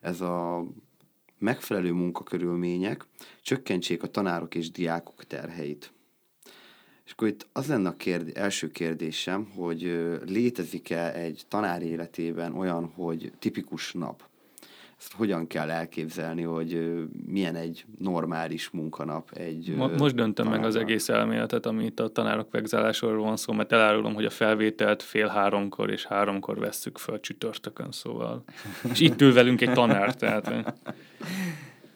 Ez a megfelelő munkakörülmények csökkentsék a tanárok és diákok terheit. És akkor itt az lenne a kérd- első kérdésem, hogy létezik-e egy tanár életében olyan, hogy tipikus nap? Ezt hogyan kell elképzelni, hogy milyen egy normális munkanap? Egy Mo- most döntöm tanárnak. meg az egész elméletet, amit a tanárok vegzálásról van szó, mert elárulom, hogy a felvételt fél háromkor és háromkor vesszük föl csütörtökön, szóval. És itt ül velünk egy tanár, tehát...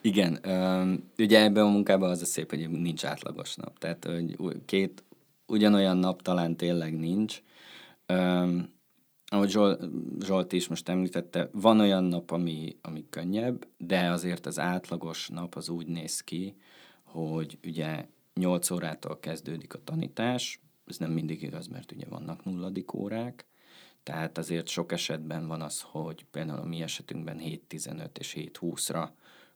Igen, ugye ebben a munkában az a szép, hogy nincs átlagos nap. Tehát, hogy két ugyanolyan nap talán tényleg nincs. Ahogy Zsolt, Zsolt is most említette, van olyan nap, ami, ami könnyebb, de azért az átlagos nap az úgy néz ki, hogy ugye 8 órától kezdődik a tanítás, ez nem mindig igaz, mert ugye vannak nulladik órák, tehát azért sok esetben van az, hogy például a mi esetünkben 7.15 és 7.20-ra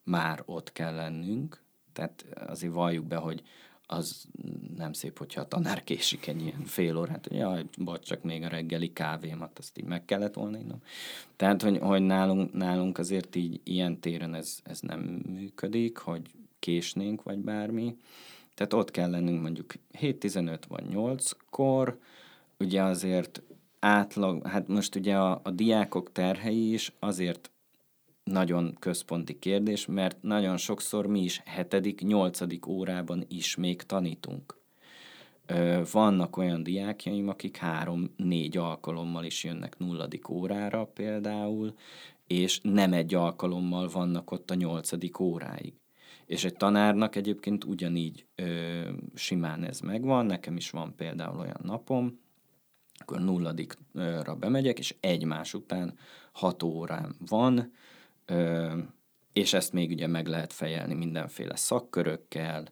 már ott kell lennünk, tehát azért valljuk be, hogy az nem szép, hogyha a tanár késik egy ilyen fél órát, hogy jaj, bocs, csak még a reggeli kávémat, azt így meg kellett volna innom. Tehát, hogy, hogy nálunk, nálunk azért így ilyen téren ez, ez nem működik, hogy késnénk, vagy bármi. Tehát ott kell lennünk mondjuk 7-15 vagy 8-kor, ugye azért átlag, hát most ugye a, a diákok terhei is azért nagyon központi kérdés, mert nagyon sokszor mi is hetedik, nyolcadik órában is még tanítunk. Vannak olyan diákjaim, akik három-négy alkalommal is jönnek nulladik órára például, és nem egy alkalommal vannak ott a nyolcadik óráig. És egy tanárnak egyébként ugyanígy ö, simán ez megvan, nekem is van például olyan napom, akkor nulladikra bemegyek, és egymás után hat órám van, és ezt még ugye meg lehet fejelni mindenféle szakkörökkel,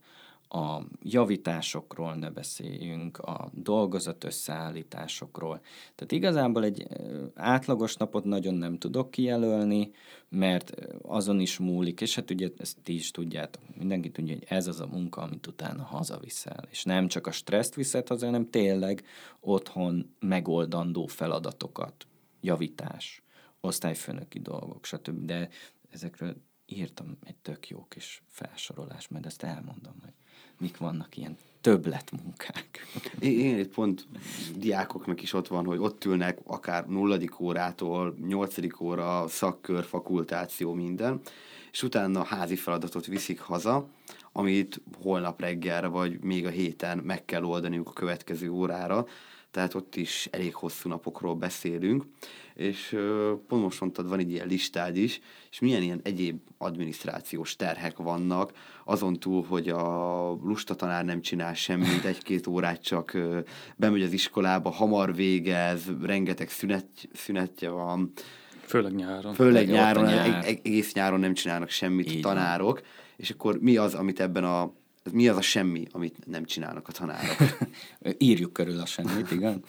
a javításokról ne beszéljünk, a dolgozat összeállításokról. Tehát igazából egy átlagos napot nagyon nem tudok kijelölni, mert azon is múlik, és hát ugye ezt ti is tudjátok, mindenki tudja, hogy ez az a munka, amit utána hazaviszel. És nem csak a stresszt viszed haza, hanem tényleg otthon megoldandó feladatokat, javítás, osztályfőnöki dolgok, stb. De ezekről írtam egy tök jó kis felsorolás, mert ezt elmondom, hogy mik vannak ilyen többletmunkák. Én itt pont diákoknak is ott van, hogy ott ülnek akár nulladik órától, nyolcadik óra, szakkör, fakultáció, minden, és utána a házi feladatot viszik haza, amit holnap reggelre, vagy még a héten meg kell oldaniuk a következő órára, tehát ott is elég hosszú napokról beszélünk, és pont most mondtad, van egy ilyen listád is, és milyen ilyen egyéb adminisztrációs terhek vannak, azon túl, hogy a lusta tanár nem csinál semmit, egy-két órát csak bemegy az iskolába, hamar végez, rengeteg szünet, szünetje van. Főleg nyáron. Főleg nyáron, nyár. egész nyáron nem csinálnak semmit Így tanárok, van. és akkor mi az, amit ebben a mi az a semmi, amit nem csinálnak a tanárok? Írjuk körül a semmit, igen.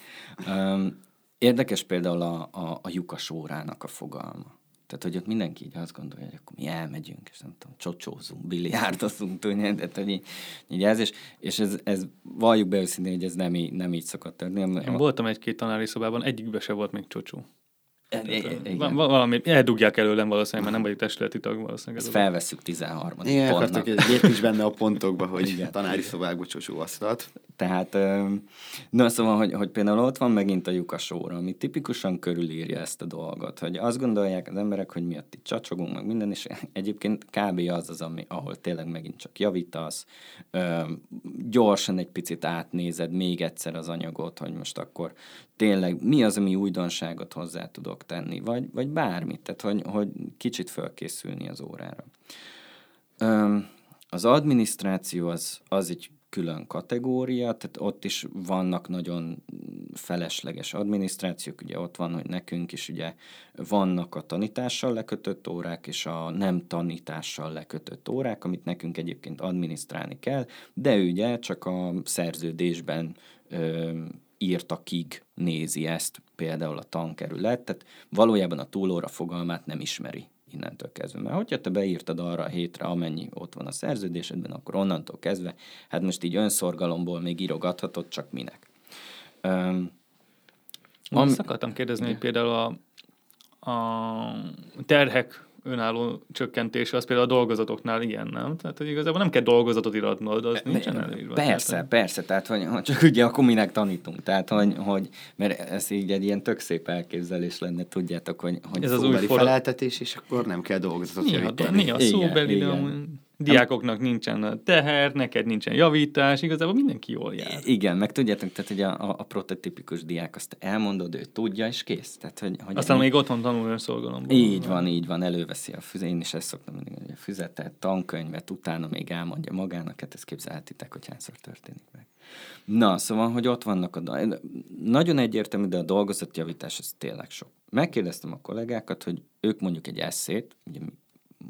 Érdekes például a, a, a lyukas órának a fogalma. Tehát, hogy ott mindenki így azt gondolja, hogy akkor mi elmegyünk, és nem tudom, csocsózunk, biliárdozunk, tudni, tehát, hogy így, így ez, és, és ez, ez valljuk be őszintén, hogy ez nem így, nem így szokott történni. Én voltam egy-két tanári szobában, egyikbe se volt még csocsó. Igen. Valami, eldugják előlem valószínűleg, mert nem vagyok testületi tag valószínűleg. Ezt felveszük 13 Igen, akartak egy is benne a pontokba, hogy Igen. tanári szobákba csosó asztalt. Tehát, na szóval, hogy, hogy például ott van megint a lyukasóra, ami tipikusan körülírja ezt a dolgot, hogy azt gondolják az emberek, hogy miatt itt csacsogunk, meg minden, és egyébként kb. az az, ami, ahol tényleg megint csak javítasz, gyorsan egy picit átnézed még egyszer az anyagot, hogy most akkor tényleg mi az, ami újdonságot hozzá tudok tenni, vagy, vagy bármit, tehát hogy, hogy kicsit fölkészülni az órára. Az adminisztráció az, az egy külön kategória, tehát ott is vannak nagyon felesleges adminisztrációk, ugye ott van, hogy nekünk is ugye vannak a tanítással lekötött órák, és a nem tanítással lekötött órák, amit nekünk egyébként adminisztrálni kell, de ugye csak a szerződésben írtakig nézi ezt például a tankerület, tehát valójában a túlóra fogalmát nem ismeri innentől kezdve. Mert hogyha te beírtad arra a hétre, amennyi ott van a szerződésedben, akkor onnantól kezdve, hát most így önszorgalomból még írogathatod, csak minek. Um, Am... Azt akartam kérdezni, hogy például a, a terhek önálló csökkentése, az például a dolgozatoknál ilyen, nem? Tehát, hogy igazából nem kell dolgozatot iratnod, az nincsen elírva. Persze, tehát, persze, tehát, hogy, csak ugye akkor minek tanítunk, tehát, hogy, hogy mert ez így egy ilyen tök szép elképzelés lenne, tudjátok, hogy, hogy ez az új feleltetés, és akkor nem kell dolgozatot javítani. Mi a szóbeli, igen, igen diákoknak nincsen teher, neked nincsen javítás, igazából mindenki jól jár. Igen, meg tudjátok, tehát hogy a, a, a prototipikus diák azt elmondod, ő tudja, és kész. Tehát, hogy, hogy Aztán még otthon tanul önszolgalomban. Így van, így van, előveszi a füzet. Én is ezt szoktam mondani, hogy a füzetet, tankönyvet, utána még elmondja magának, hát ezt képzelhetitek, hogy hányszor történik meg. Na, szóval, hogy ott vannak a... Nagyon egyértelmű, de a dolgozatjavítás az tényleg sok. Megkérdeztem a kollégákat, hogy ők mondjuk egy eszét, ugye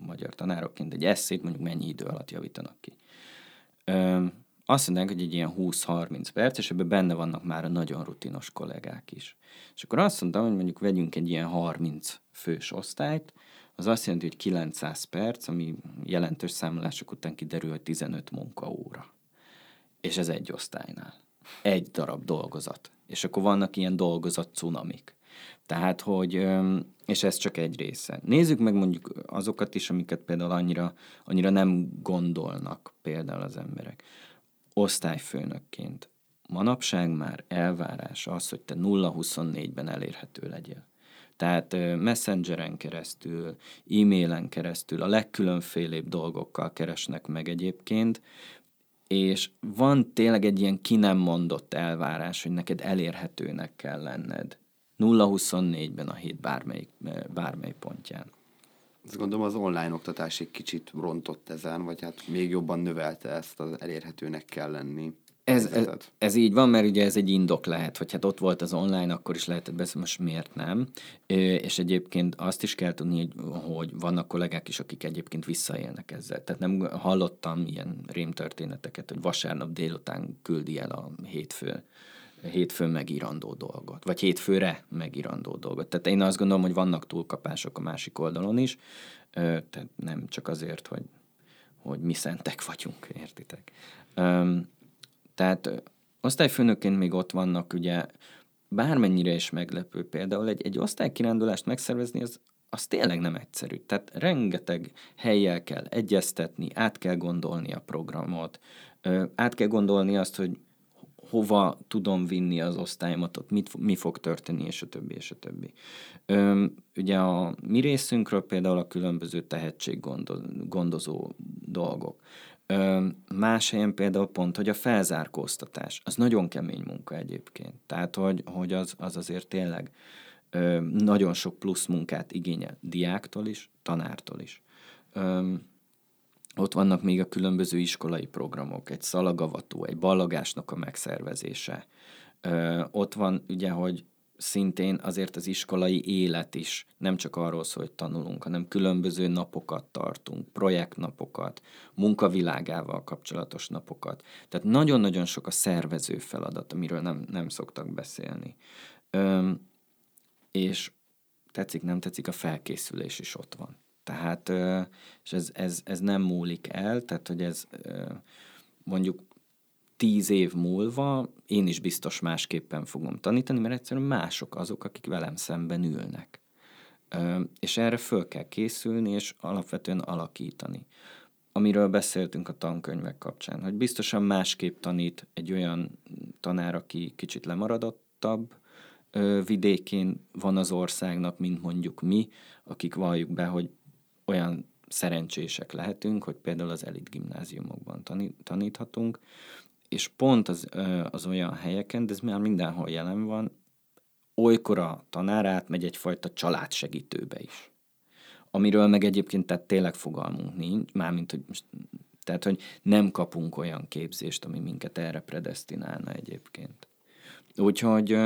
magyar tanárokként egy eszét mondjuk mennyi idő alatt javítanak ki. Ö, azt mondják, hogy egy ilyen 20-30 perc, és ebben benne vannak már a nagyon rutinos kollégák is. És akkor azt mondtam, hogy mondjuk vegyünk egy ilyen 30 fős osztályt, az azt jelenti, hogy 900 perc, ami jelentős számolások után kiderül, hogy 15 munkaóra. És ez egy osztálynál. Egy darab dolgozat. És akkor vannak ilyen dolgozat cunamik. Tehát, hogy, és ez csak egy része. Nézzük meg mondjuk azokat is, amiket például annyira, annyira nem gondolnak például az emberek. osztályfőnökként manapság már elvárás az, hogy te 0-24-ben elérhető legyél. Tehát messengeren keresztül, e-mailen keresztül, a legkülönfélébb dolgokkal keresnek meg egyébként, és van tényleg egy ilyen ki nem mondott elvárás, hogy neked elérhetőnek kell lenned. 0-24-ben a hét bármely, bármely pontján. Azt gondolom az online oktatás egy kicsit rontott ezen, vagy hát még jobban növelte ezt az elérhetőnek kell lenni. Ez, ez, ez így van, mert ugye ez egy indok lehet, hogy hát ott volt az online, akkor is lehetett beszélni, most miért nem. És egyébként azt is kell tudni, hogy vannak kollégák is, akik egyébként visszaélnek ezzel. Tehát nem hallottam ilyen rémtörténeteket, hogy vasárnap délután küldi el a hétfő hétfőn megírandó dolgot, vagy hétfőre megírandó dolgot. Tehát én azt gondolom, hogy vannak túlkapások a másik oldalon is, tehát nem csak azért, hogy, hogy mi szentek vagyunk, értitek. Tehát osztályfőnökként még ott vannak, ugye bármennyire is meglepő például egy, egy osztálykirándulást megszervezni, az, az tényleg nem egyszerű. Tehát rengeteg helyjel kell egyeztetni, át kell gondolni a programot, át kell gondolni azt, hogy hova tudom vinni az osztályomat, ott mit, mi fog történni, és a többi, és a többi. Ö, ugye a mi részünkről például a különböző tehetséggondozó dolgok. Ö, más helyen például pont, hogy a felzárkóztatás, az nagyon kemény munka egyébként. Tehát, hogy, hogy az, az azért tényleg ö, nagyon sok plusz munkát igényel diáktól is, tanártól is. Ö, ott vannak még a különböző iskolai programok, egy szalagavató, egy ballagásnak a megszervezése. Ö, ott van ugye, hogy szintén azért az iskolai élet is nem csak arról szól, hogy tanulunk, hanem különböző napokat tartunk, projektnapokat, munkavilágával kapcsolatos napokat. Tehát nagyon-nagyon sok a szervező feladat, amiről nem, nem szoktak beszélni. Ö, és tetszik, nem tetszik, a felkészülés is ott van. Tehát, és ez, ez, ez nem múlik el, tehát, hogy ez mondjuk tíz év múlva én is biztos másképpen fogom tanítani, mert egyszerűen mások azok, akik velem szemben ülnek. És erre föl kell készülni, és alapvetően alakítani. Amiről beszéltünk a tankönyvek kapcsán, hogy biztosan másképp tanít egy olyan tanár, aki kicsit lemaradottabb, vidékén van az országnak, mint mondjuk mi, akik valljuk be, hogy olyan szerencsések lehetünk, hogy például az elit gimnáziumokban taníthatunk, és pont az, az olyan helyeken, de ez már mindenhol jelen van, olykor a tanár átmegy egyfajta családsegítőbe is. Amiről meg egyébként tehát tényleg fogalmunk nincs, mármint, hogy most, tehát, hogy nem kapunk olyan képzést, ami minket erre predestinálna egyébként. Úgyhogy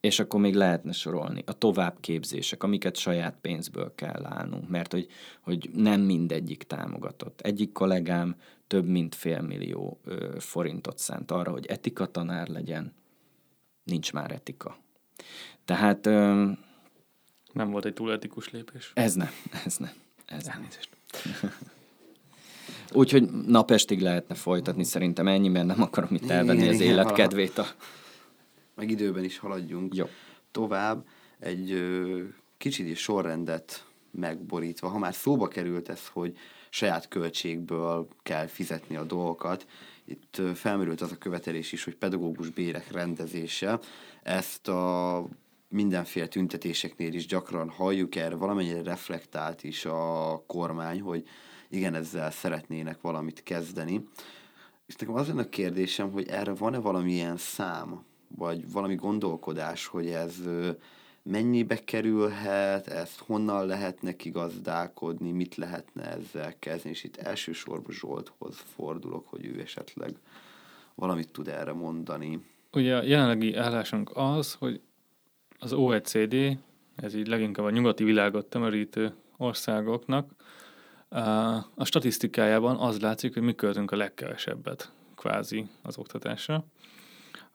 és akkor még lehetne sorolni. A továbbképzések, amiket saját pénzből kell állnunk, mert hogy, hogy nem mindegyik támogatott. Egyik kollégám több mint fél millió ö, forintot szánt arra, hogy etika tanár legyen. Nincs már etika. Tehát... Ö, nem volt egy túl etikus lépés. Ez nem, ez nem. Ez Elnézést. Úgyhogy napestig lehetne folytatni, szerintem ennyi, mert nem akarom itt elvenni igen, az igen, élet kedvét a meg időben is haladjunk Jó. tovább. Egy ö, kicsit is sorrendet megborítva, ha már szóba került ez, hogy saját költségből kell fizetni a dolgokat, itt felmerült az a követelés is, hogy pedagógus bérek rendezése. Ezt a mindenféle tüntetéseknél is gyakran halljuk erre, valamennyire reflektált is a kormány, hogy igen, ezzel szeretnének valamit kezdeni. És nekem az lenne a kérdésem, hogy erre van-e valamilyen szám, vagy valami gondolkodás, hogy ez mennyibe kerülhet, ezt honnan lehetne kigazdálkodni, mit lehetne ezzel kezdeni, és itt elsősorban Zsolthoz fordulok, hogy ő esetleg valamit tud erre mondani. Ugye a jelenlegi állásunk az, hogy az OECD, ez így leginkább a nyugati világot tömörítő országoknak, a statisztikájában az látszik, hogy mi költünk a legkevesebbet kvázi az oktatásra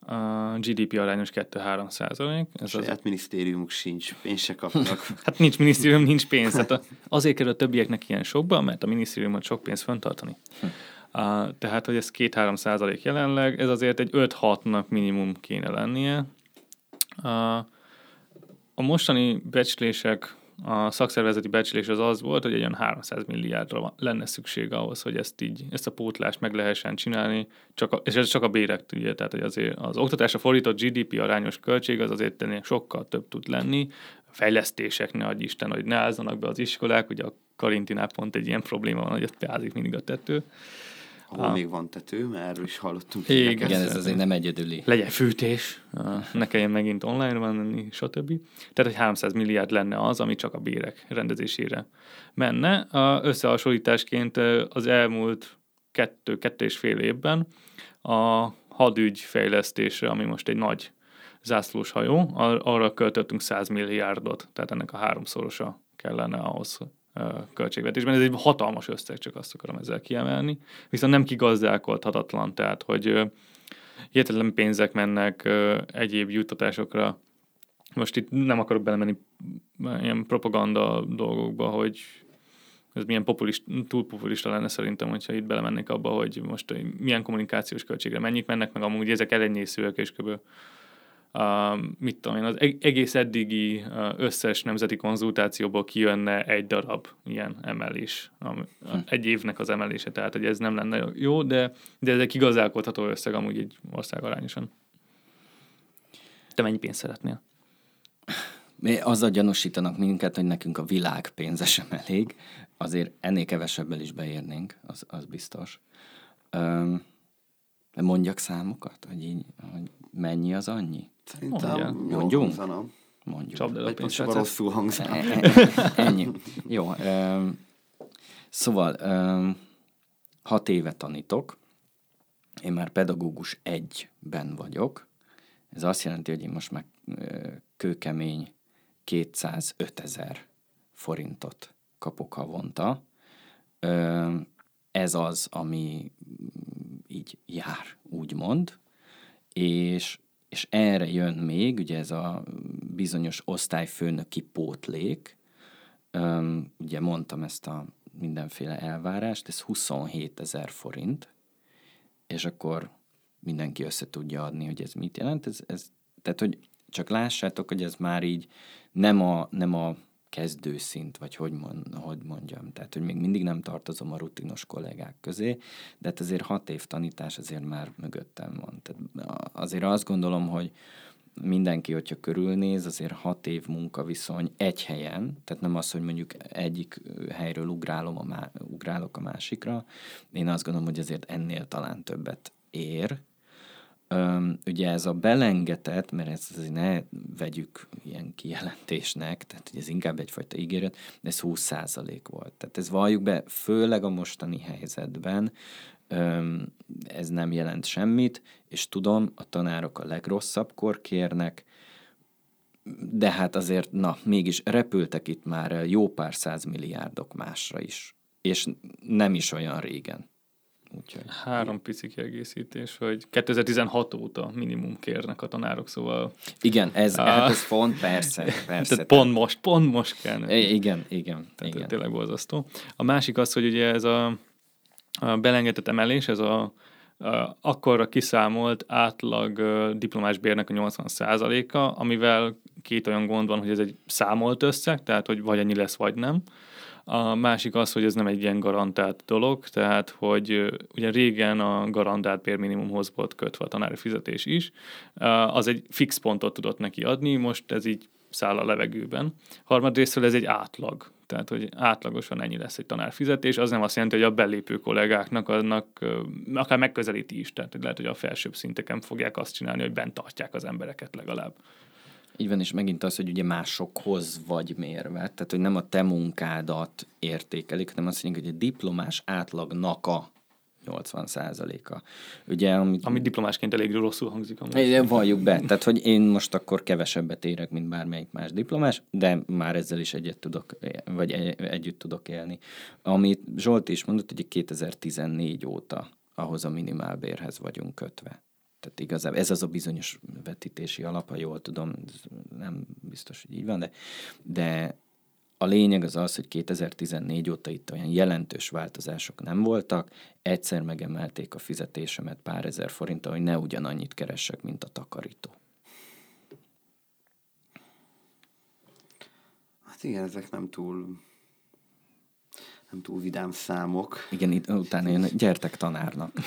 a GDP arányos 2-3 százalék. Ez Saját az... minisztériumuk sincs, pénzt se kapnak. hát nincs minisztérium, nincs pénz. Hát a, azért kerül a többieknek ilyen sokba, mert a minisztériumot sok pénzt föntartani. Hm. Uh, tehát, hogy ez 2-3 százalék jelenleg, ez azért egy 5-6-nak minimum kéne lennie. Uh, a mostani becslések a szakszervezeti becslés az az volt, hogy egy olyan 300 milliárdra lenne szükség ahhoz, hogy ezt így, ezt a pótlást meg lehessen csinálni, csak a, és ez csak a bérek, ugye, tehát hogy azért az oktatásra fordított GDP arányos költség az azért ennél sokkal több tud lenni, fejlesztések, ne adj Isten, hogy ne állzanak be az iskolák, ugye a Karintinál pont egy ilyen probléma van, hogy ott beázik mindig a tető. Ahol ah. még van tető, mert erről is hallottunk. Igen, igen ez azért nem egyedüli. Legyen fűtés, ne kelljen megint online van, stb. Tehát, hogy 300 milliárd lenne az, ami csak a bérek rendezésére menne. A összehasonlításként az elmúlt kettő, kettő és fél évben a hadügy fejlesztésre, ami most egy nagy zászlós hajó, arra költöttünk 100 milliárdot, tehát ennek a háromszorosa kellene ahhoz költségvetésben. Ez egy hatalmas összeg, csak azt akarom ezzel kiemelni. Viszont nem kigazdálkodhatatlan, tehát hogy hihetetlen pénzek mennek egyéb juttatásokra. Most itt nem akarok belemenni ilyen propaganda dolgokba, hogy ez milyen populist, túl populista lenne szerintem, hogyha itt belemennék abba, hogy most milyen kommunikációs költségre mennyit mennek, meg amúgy ezek elenyészőek, és kb a, mit tudom én, az egész eddigi összes nemzeti konzultációból kijönne egy darab ilyen emelés, hm. egy évnek az emelése, tehát hogy ez nem lenne jó, de, de ez egy kigazálkodható összeg amúgy egy ország arányosan. Te mennyi pénzt szeretnél? Mi azzal gyanúsítanak minket, hogy nekünk a világ pénze sem elég, azért ennél kevesebbel is beérnénk, az, az biztos. Öm, mondjak számokat, hogy így, hogy mennyi az annyi? Szerintem Mondjunk? Mondjuk. Csapd el a pénzt. rosszul hangzana. Ennyi. Jó. Szóval hat éve tanítok. Én már pedagógus egyben vagyok. Ez azt jelenti, hogy én most már kőkemény 205 ezer forintot kapok havonta. Ez az, ami így jár, úgymond, és és erre jön még, ugye ez a bizonyos osztályfőnöki pótlék, Üm, ugye mondtam ezt a mindenféle elvárást, ez 27 ezer forint, és akkor mindenki össze tudja adni, hogy ez mit jelent. Ez, ez, tehát, hogy csak lássátok, hogy ez már így nem a, nem a kezdőszint, vagy hogy, mond, hogy mondjam. Tehát, hogy még mindig nem tartozom a rutinos kollégák közé, de hát azért hat év tanítás azért már mögöttem van. Tehát azért azt gondolom, hogy mindenki, hogyha körülnéz, azért hat év munkaviszony egy helyen, tehát nem az, hogy mondjuk egyik helyről ugrálom a má, ugrálok a másikra. Én azt gondolom, hogy azért ennél talán többet ér, Öm, ugye ez a belengetett, mert ezt azért ne vegyük ilyen kijelentésnek, tehát hogy ez inkább egyfajta ígéret, de ez 20% volt. Tehát ez valljuk be, főleg a mostani helyzetben öm, ez nem jelent semmit, és tudom, a tanárok a legrosszabbkor kérnek, de hát azért, na, mégis repültek itt már jó pár százmilliárdok másra is, és nem is olyan régen. Úgyhogy... Három pici kiegészítés, hogy 2016 óta minimum kérnek a tanárok, szóval... Igen, ez, a... hát ez pont, persze, persze. Tehát pont most, pont most kell. I- igen, igen. Tehát igen. tényleg borzasztó. A másik az, hogy ugye ez a, a belengedett emelés, ez a, a akkorra kiszámolt átlag diplomás bérnek a 80%-a, amivel két olyan gond van, hogy ez egy számolt összeg, tehát hogy vagy ennyi lesz, vagy nem. A másik az, hogy ez nem egy ilyen garantált dolog, tehát hogy ugye régen a garantált bérminimumhoz volt kötve a tanári fizetés is, az egy fix pontot tudott neki adni, most ez így száll a levegőben. Harmadrésztről ez egy átlag, tehát hogy átlagosan ennyi lesz egy tanár fizetés, az nem azt jelenti, hogy a belépő kollégáknak annak akár megközelíti is, tehát lehet, hogy a felsőbb szinteken fogják azt csinálni, hogy bent tartják az embereket legalább. Így van, és megint az, hogy ugye másokhoz vagy mérve, tehát hogy nem a te munkádat értékelik, hanem azt mondjuk, hogy a diplomás átlagnak a 80% a Ugye, amit, Ami diplomásként elég rosszul hangzik. Amúgy. Valljuk be, tehát hogy én most akkor kevesebbet érek, mint bármelyik más diplomás, de már ezzel is egyet tudok, vagy együtt tudok élni. Amit Zsolt is mondott, hogy 2014 óta ahhoz a minimálbérhez vagyunk kötve. Tehát igazából ez az a bizonyos vetítési alap, ha jól tudom, nem biztos, hogy így van, de, de a lényeg az az, hogy 2014 óta itt olyan jelentős változások nem voltak, egyszer megemelték a fizetésemet pár ezer forinttal, hogy ne ugyanannyit keressek, mint a takarító. Hát igen, ezek nem túl nem túl vidám számok. Igen, itt utána jön, gyertek tanárnak.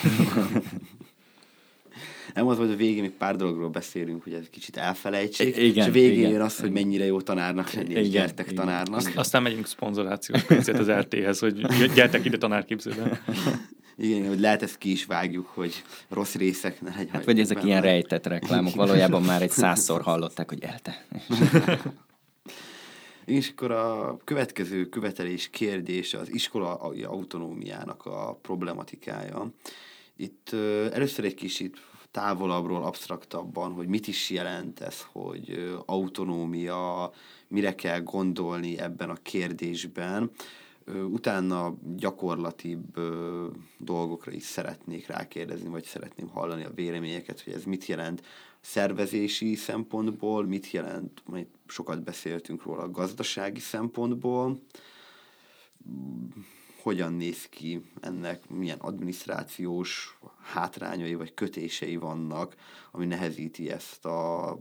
nem az, hogy a végén még pár dologról beszélünk, hogy ez kicsit elfelejtsék, igen, és a végén igen. jön az, hogy mennyire jó tanárnak lenni, és gyertek igen, tanárnak. Aztán megyünk szponzorációs pénzért az RT-hez, hogy gyertek ide tanárképzőbe. Igen, hogy lehet ezt ki is vágjuk, hogy rossz részek ne legyen. Hát vagy ezek ilyen rejtett reklámok, valójában már egy százszor hallották, hogy elte. És akkor a következő követelés kérdése az iskola autonómiának a problematikája. Itt először egy kicsit távolabbról, absztraktabban, hogy mit is jelent ez, hogy autonómia, mire kell gondolni ebben a kérdésben. Utána gyakorlatibb dolgokra is szeretnék rákérdezni, vagy szeretném hallani a véleményeket, hogy ez mit jelent szervezési szempontból, mit jelent, majd sokat beszéltünk róla gazdasági szempontból, hogyan néz ki ennek, milyen adminisztrációs hátrányai vagy kötései vannak, ami nehezíti ezt a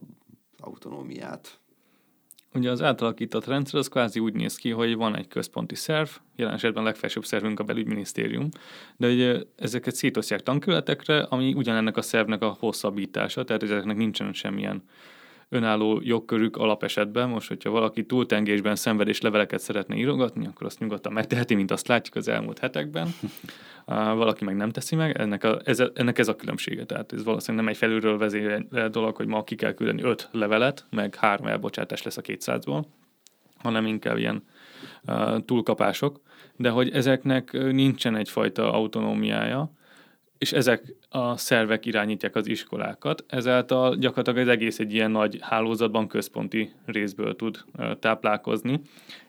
autonómiát. Ugye az átalakított rendszer az kvázi úgy néz ki, hogy van egy központi szerv, jelen esetben a legfelsőbb szervünk a belügyminisztérium, de ugye ezeket szétosztják tankerületekre, ami ugyanennek a szervnek a hosszabbítása, tehát ezeknek nincsen semmilyen önálló jogkörük alapesetben. Most, hogyha valaki túltengésben szenvedés leveleket szeretne írogatni, akkor azt nyugodtan megteheti, mint azt látjuk az elmúlt hetekben. valaki meg nem teszi meg, ennek, a, ez, ennek ez a különbsége. Tehát ez valószínűleg nem egy felülről vezérelt dolog, hogy ma ki kell küldeni öt levelet, meg három elbocsátás lesz a 200-ból, hanem inkább ilyen uh, túlkapások, de hogy ezeknek nincsen egyfajta autonómiája, és ezek a szervek irányítják az iskolákat, ezáltal gyakorlatilag az egész egy ilyen nagy hálózatban központi részből tud táplálkozni,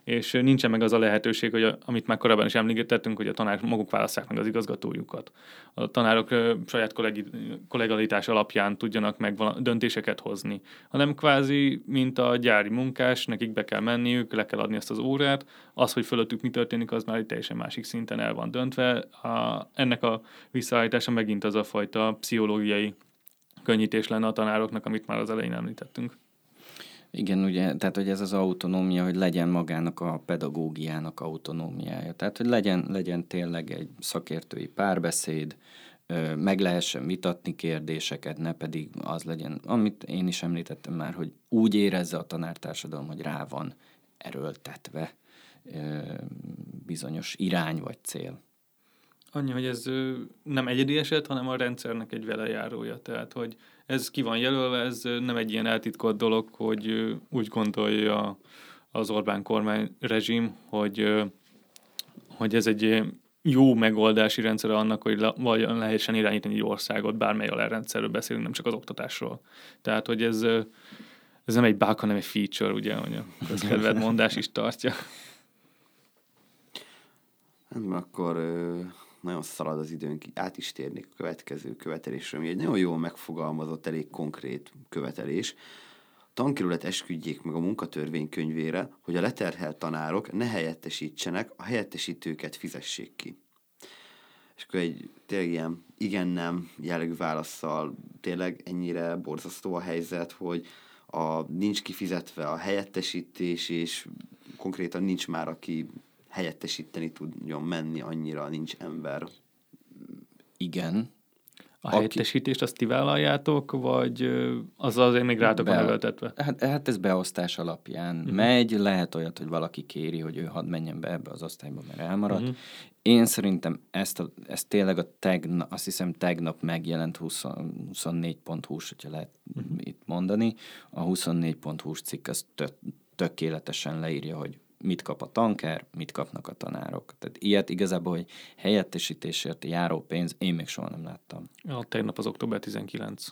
és nincsen meg az a lehetőség, hogy a, amit már korábban is említettünk, hogy a tanárok maguk válasszák meg az igazgatójukat. A tanárok saját kollegi, kollegalitás alapján tudjanak meg döntéseket hozni, hanem kvázi, mint a gyári munkás, nekik be kell menniük, le kell adni ezt az órát, az, hogy fölöttük mi történik, az már egy teljesen másik szinten el van döntve. A, ennek a visszaállítása megint az a fajta pszichológiai könnyítés lenne a tanároknak, amit már az elején említettünk. Igen, ugye, tehát hogy ez az autonómia, hogy legyen magának a pedagógiának autonómiája. Tehát, hogy legyen, legyen tényleg egy szakértői párbeszéd, meg lehessen vitatni kérdéseket, ne pedig az legyen, amit én is említettem már, hogy úgy érezze a tanártársadalom, hogy rá van erőltetve bizonyos irány vagy cél. Annyi, hogy ez nem egyedi eset, hanem a rendszernek egy velejárója. Tehát, hogy ez ki van jelölve, ez nem egy ilyen eltitkolt dolog, hogy úgy gondolja az Orbán kormány rezsim, hogy, hogy ez egy jó megoldási rendszer annak, hogy vagy lehessen irányítani egy országot, bármely alárendszerről beszélünk, nem csak az oktatásról. Tehát, hogy ez, ez nem egy bug, hanem egy feature, ugye, hogy a közkedvelt mondás is tartja. Hát, akkor nagyon szalad az időnk, át is térnék a következő követelésre, ami egy nagyon jól megfogalmazott, elég konkrét követelés. A tankerület esküdjék meg a munkatörvénykönyvére, hogy a leterhelt tanárok ne helyettesítsenek, a helyettesítőket fizessék ki. És akkor egy tényleg ilyen igen-nem jellegű válaszsal tényleg ennyire borzasztó a helyzet, hogy a, nincs kifizetve a helyettesítés, és konkrétan nincs már, aki helyettesíteni tudjon menni, annyira nincs ember. Igen. A Aki... helyettesítést azt ti vállaljátok, vagy az azért még rátok Be... van Hát, hát ez beosztás alapján uh-huh. megy, lehet olyat, hogy valaki kéri, hogy ő hadd menjen be ebbe az osztályba, mert elmaradt. Uh-huh. Én szerintem ezt, a, ezt tényleg a tegnap, azt hiszem tegnap megjelent 20, 24.hu-s, hogyha lehet uh-huh. itt mondani. A 24.hu-s cikk az tök, tökéletesen leírja, hogy mit kap a tanker, mit kapnak a tanárok. Tehát ilyet igazából, hogy helyettesítésért járó pénz, én még soha nem láttam. Ja, tegnap az október 19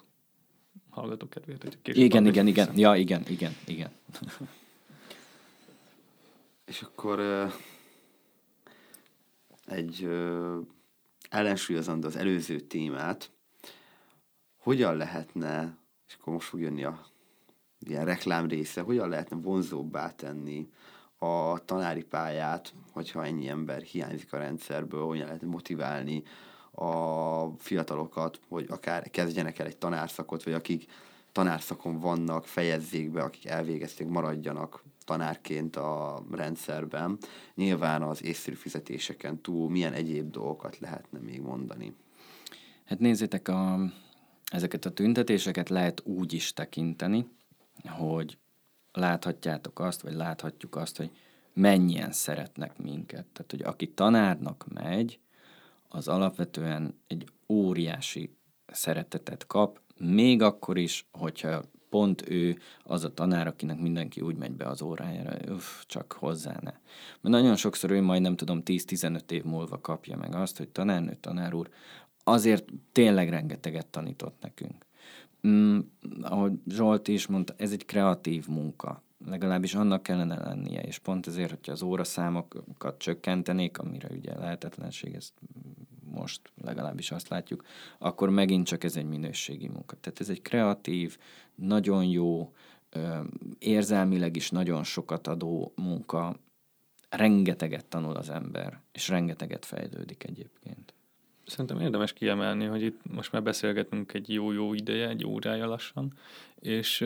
hallgatók kedvéért. Hogy igen, igen, igen. Ja, igen, igen, igen. És akkor egy ellensúlyozandó az előző témát, hogyan lehetne, és akkor most fog jönni a ilyen reklám része, hogyan lehetne vonzóbbá tenni a tanári pályát, hogyha ennyi ember hiányzik a rendszerből, hogyan lehet motiválni a fiatalokat, hogy akár kezdjenek el egy tanárszakot, vagy akik tanárszakon vannak, fejezzék be, akik elvégezték, maradjanak tanárként a rendszerben. Nyilván az észszerű fizetéseken túl milyen egyéb dolgokat lehetne még mondani? Hát nézzétek, a, ezeket a tüntetéseket lehet úgy is tekinteni, hogy láthatjátok azt, vagy láthatjuk azt, hogy mennyien szeretnek minket. Tehát, hogy aki tanárnak megy, az alapvetően egy óriási szeretetet kap, még akkor is, hogyha pont ő az a tanár, akinek mindenki úgy megy be az órájára, uff, csak hozzá ne. Mert nagyon sokszor ő majd nem tudom 10-15 év múlva kapja meg azt, hogy tanárnő, tanár úr, azért tényleg rengeteget tanított nekünk. Mm, ahogy Zsolt is mondta, ez egy kreatív munka. Legalábbis annak kellene lennie, és pont ezért, hogyha az óraszámokat csökkentenék, amire ugye lehetetlenség, ezt most legalábbis azt látjuk, akkor megint csak ez egy minőségi munka. Tehát ez egy kreatív, nagyon jó, érzelmileg is nagyon sokat adó munka, rengeteget tanul az ember, és rengeteget fejlődik egyébként. Szerintem érdemes kiemelni, hogy itt most már beszélgetünk egy jó-jó ideje, egy órája lassan, és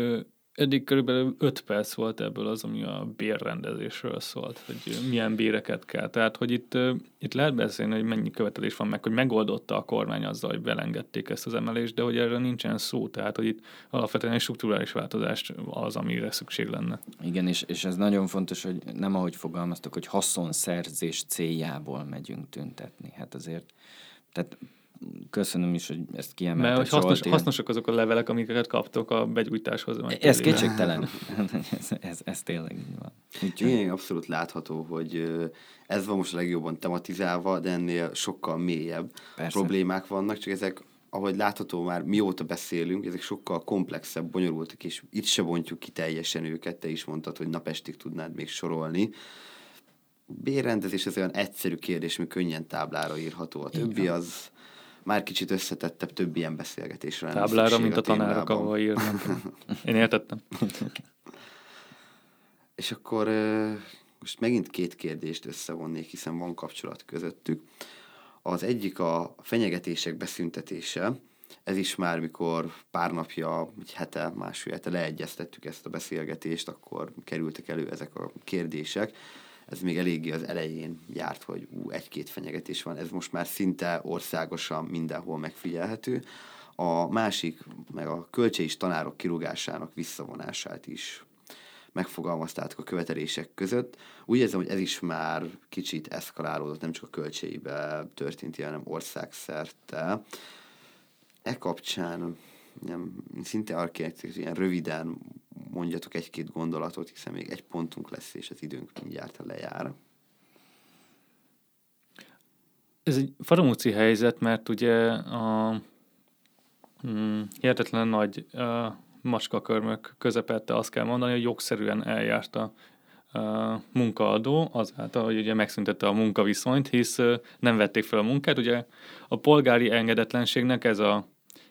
eddig körülbelül 5 perc volt ebből az, ami a bérrendezésről szólt, hogy milyen béreket kell. Tehát, hogy itt, itt lehet beszélni, hogy mennyi követelés van meg, hogy megoldotta a kormány azzal, hogy belengedték ezt az emelést, de hogy erre nincsen szó. Tehát, hogy itt alapvetően egy struktúrális változás az, amire szükség lenne. Igen, és, és ez nagyon fontos, hogy nem ahogy fogalmaztok, hogy haszonszerzés céljából megyünk tüntetni. Hát azért tehát köszönöm is, hogy ezt kiemelted. Mert hogy hasznos, hasznosak azok a levelek, amiket kaptok a begyújtáshoz. Ez kétségtelen. ez, ez, ez tényleg így van. Úgyhogy... Igen, abszolút látható, hogy ez van most a legjobban tematizálva, de ennél sokkal mélyebb Persze. problémák vannak, csak ezek ahogy látható már mióta beszélünk, ezek sokkal komplexebb, bonyolultak, és itt se bontjuk ki teljesen őket, te is mondtad, hogy napestig tudnád még sorolni. Bérrendezés ez olyan egyszerű kérdés, ami könnyen táblára írható. A többi az már kicsit összetettebb, több ilyen beszélgetésre. Táblára, mint a, a tanárok, ahol írnak. Én értettem. És akkor most megint két kérdést összevonnék, hiszen van kapcsolat közöttük. Az egyik a fenyegetések beszüntetése, ez is már, mikor pár napja, egy hete, másfél hete leegyeztettük ezt a beszélgetést, akkor kerültek elő ezek a kérdések ez még eléggé az elején járt, hogy ú, egy-két fenyegetés van, ez most már szinte országosan mindenhol megfigyelhető. A másik, meg a kölcsei tanárok kirúgásának visszavonását is megfogalmaztátok a követelések között. Úgy érzem, hogy ez is már kicsit eszkalálódott, nem csak a kölcseibe történt, hanem országszerte. E kapcsán nem, szinte architektúr, ilyen röviden mondjatok egy-két gondolatot, hiszen még egy pontunk lesz, és az időnk mindjárt lejár. Ez egy faramúci helyzet, mert ugye a mm, hihetetlen nagy uh, macskakörmök közepette azt kell mondani, hogy jogszerűen eljárt a uh, munkaadó azáltal, hogy ugye megszüntette a munkaviszonyt, hisz uh, nem vették fel a munkát. Ugye a polgári engedetlenségnek ez a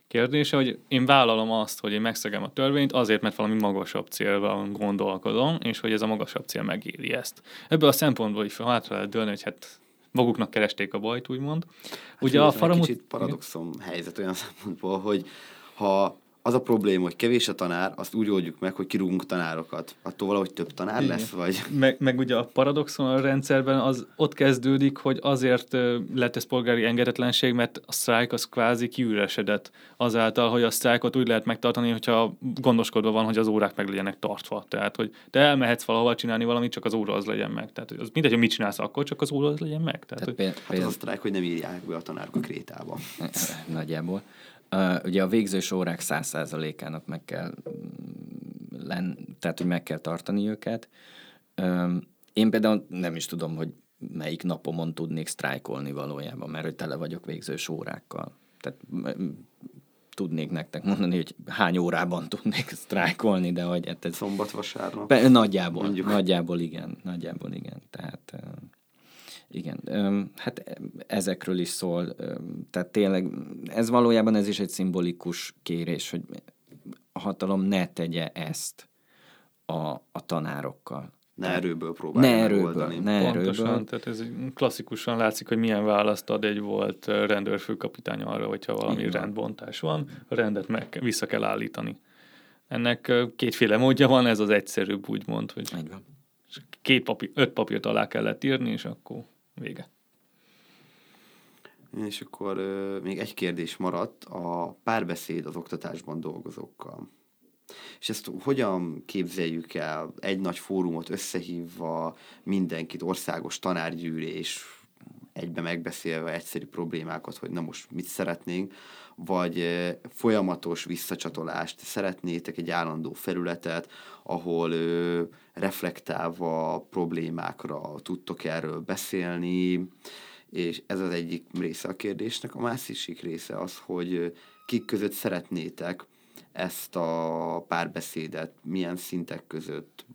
kérdése, hogy én vállalom azt, hogy én megszegem a törvényt azért, mert valami magasabb célval gondolkodom, és hogy ez a magasabb cél megéri ezt. Ebből a szempontból is hátra lehet dőlni, hogy hát maguknak keresték a bajt, úgymond. Hát Ugye a faramut... Kicsit paradoxom helyzet olyan szempontból, hogy ha az a probléma, hogy kevés a tanár, azt úgy oldjuk meg, hogy kirúgunk tanárokat. Attól valahogy több tanár Igen. lesz, vagy? Meg, meg ugye a paradoxon a rendszerben az ott kezdődik, hogy azért lett ez polgári engedetlenség, mert a sztrájk az kvázi kiüresedett azáltal, hogy a sztrájkot úgy lehet megtartani, hogyha gondoskodva van, hogy az órák meg legyenek tartva. Tehát, hogy te elmehetsz valahova csinálni valamit, csak az óra az legyen meg. Tehát, hogy az mindegy, hogy mit csinálsz akkor, csak az óra az legyen meg. Tehát, Tehát hogy... például... hát az a sztrájk, hogy nem írják be a tanárok a krétába. Nagyjából. Uh, ugye a végzős órák száz százalékának meg kell len, tehát hogy meg kell tartani őket. Uh, én például nem is tudom, hogy melyik napomon tudnék sztrájkolni valójában, mert hogy tele vagyok végzős órákkal. Tehát tudnék nektek mondani, hogy hány órában tudnék sztrájkolni, de hogy... Hát ez, Szombat, vasárnap. Be, nagyjából, Mondjuk. nagyjából igen, nagyjából igen. Tehát igen, hát ezekről is szól. Tehát tényleg ez valójában ez is egy szimbolikus kérés, hogy a hatalom ne tegye ezt a, a tanárokkal. Ne erőből próbálja ne erőből, megoldani. Ne Pontosan, erőből. tehát ez klasszikusan látszik, hogy milyen választ ad egy volt rendőrfőkapitány arra, hogyha valami Igen. rendbontás van, a rendet meg vissza kell állítani. Ennek kétféle módja van, ez az egyszerűbb, úgymond, hogy két papír, öt papírt alá kellett írni, és akkor vége. És akkor ö, még egy kérdés maradt, a párbeszéd az oktatásban dolgozókkal. És ezt hogyan képzeljük el egy nagy fórumot összehívva, mindenkit, országos tanárgyűlés, egybe megbeszélve egyszerű problémákat, hogy na most mit szeretnénk, vagy folyamatos visszacsatolást? Szeretnétek, egy állandó felületet, ahol ö, reflektálva problémákra tudtok erről beszélni, és ez az egyik része a kérdésnek. A másik része az, hogy kik között szeretnétek ezt a párbeszédet, milyen szintek között,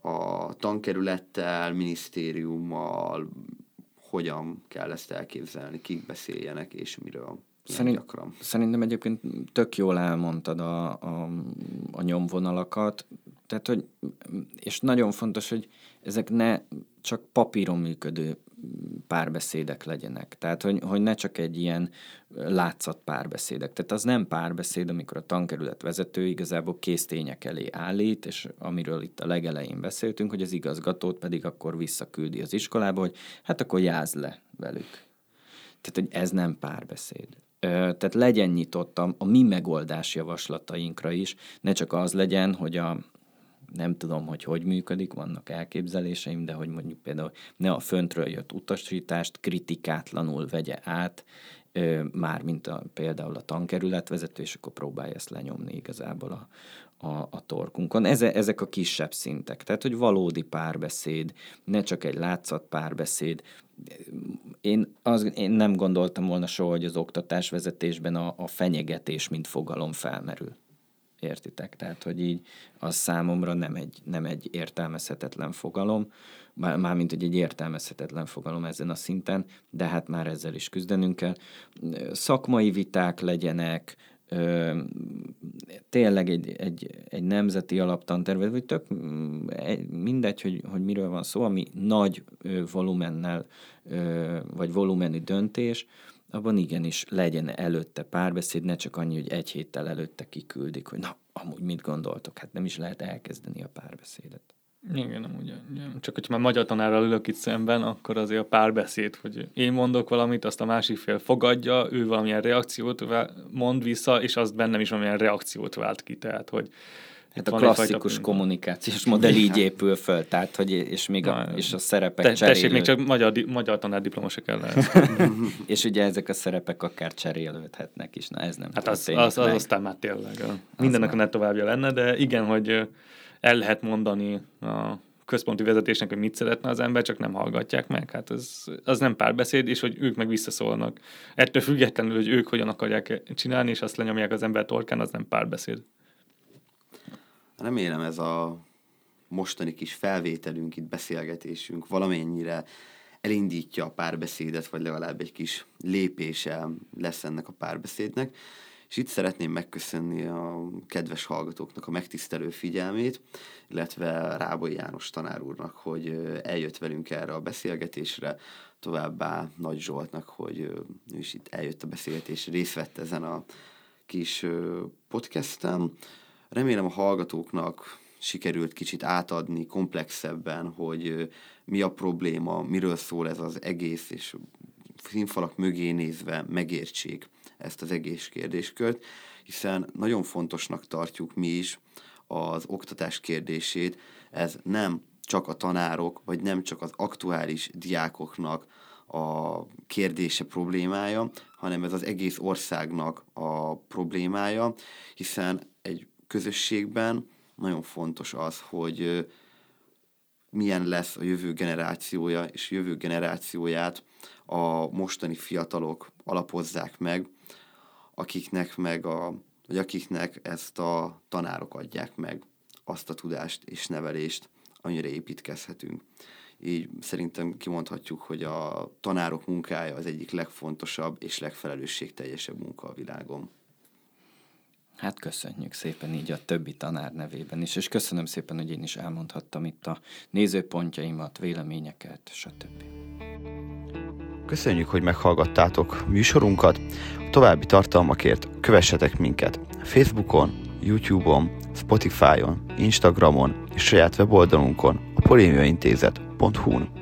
a tankerülettel, minisztériummal, hogyan kell ezt elképzelni, kik beszéljenek és miről. Szerint, gyakran. Szerintem egyébként tök jól elmondtad a, a, a nyomvonalakat, tehát, hogy, és nagyon fontos, hogy ezek ne csak papíron működő párbeszédek legyenek. Tehát, hogy, hogy ne csak egy ilyen látszat párbeszédek. Tehát az nem párbeszéd, amikor a tankerület vezető igazából késztények elé állít, és amiről itt a legelején beszéltünk, hogy az igazgatót pedig akkor visszaküldi az iskolába, hogy hát akkor jázd le velük. Tehát, hogy ez nem párbeszéd. Tehát legyen nyitott a, mi megoldás javaslatainkra is, ne csak az legyen, hogy a, nem tudom, hogy hogy működik, vannak elképzeléseim, de hogy mondjuk például ne a föntről jött utasítást kritikátlanul vegye át, már mint a, például a tankerületvezető, és akkor próbálja ezt lenyomni igazából a, a, a torkunkon. Eze, ezek a kisebb szintek. Tehát, hogy valódi párbeszéd, ne csak egy látszat párbeszéd. Én, az, én nem gondoltam volna soha, hogy az oktatásvezetésben a, a fenyegetés, mint fogalom felmerül. Értitek? Tehát, hogy így az számomra nem egy, nem egy értelmezhetetlen fogalom, már- mármint, hogy egy értelmezhetetlen fogalom ezen a szinten, de hát már ezzel is küzdenünk kell. Szakmai viták legyenek, tényleg egy, egy, egy nemzeti alaptantervet, vagy tök egy- mindegy, hogy, hogy miről van szó, ami nagy volumennel, vagy volumenű döntés, abban igenis legyen előtte párbeszéd, ne csak annyi, hogy egy héttel előtte kiküldik, hogy na, amúgy mit gondoltok, hát nem is lehet elkezdeni a párbeszédet. Igen, amúgy, igen. csak hogyha már magyar tanárral ülök itt szemben, akkor azért a párbeszéd, hogy én mondok valamit, azt a másik fél fogadja, ő valamilyen reakciót mond vissza, és azt bennem is valamilyen reakciót vált ki, tehát hogy Hát a klasszikus kommunikációs modell így épül föl, tehát, hogy és még a, és a szerepek Te, tessék, még cserélő- csak magyar, magyar tanár diplomosok ellen. És ugye ezek a szerepek akár cserélődhetnek is, na ez nem Hát az, az, az meg. aztán már tényleg. a- Mindennek a már. továbbja lenne, de igen, hogy el lehet mondani a központi vezetésnek, hogy mit szeretne az ember, csak nem hallgatják meg. Hát az, az nem párbeszéd, és hogy ők meg visszaszólnak. Ettől függetlenül, hogy ők hogyan akarják csinálni, és azt lenyomják az ember torkán, az nem párbeszéd. Remélem ez a mostani kis felvételünk, itt beszélgetésünk valamennyire elindítja a párbeszédet, vagy legalább egy kis lépése lesz ennek a párbeszédnek. És itt szeretném megköszönni a kedves hallgatóknak a megtisztelő figyelmét, illetve Rábai János tanár úrnak, hogy eljött velünk erre a beszélgetésre, továbbá Nagy Zsoltnak, hogy ő is itt eljött a beszélgetésre, részt vett ezen a kis ö, podcasten. Remélem a hallgatóknak sikerült kicsit átadni komplexebben, hogy mi a probléma, miről szól ez az egész, és színfalak mögé nézve megértsék ezt az egész kérdéskört, hiszen nagyon fontosnak tartjuk mi is az oktatás kérdését, ez nem csak a tanárok, vagy nem csak az aktuális diákoknak a kérdése problémája, hanem ez az egész országnak a problémája, hiszen egy közösségben nagyon fontos az, hogy milyen lesz a jövő generációja, és jövő generációját a mostani fiatalok alapozzák meg, akiknek meg a, vagy akiknek ezt a tanárok adják meg, azt a tudást és nevelést, amire építkezhetünk. Így szerintem kimondhatjuk, hogy a tanárok munkája az egyik legfontosabb és legfelelősségteljesebb munka a világon. Hát köszönjük szépen így a többi tanár nevében is, és köszönöm szépen, hogy én is elmondhattam itt a nézőpontjaimat, véleményeket, stb. Köszönjük, hogy meghallgattátok műsorunkat. A további tartalmakért kövessetek minket Facebookon, YouTube-on, Spotify-on, Instagramon és saját weboldalunkon a polémiaintézet.hu-n.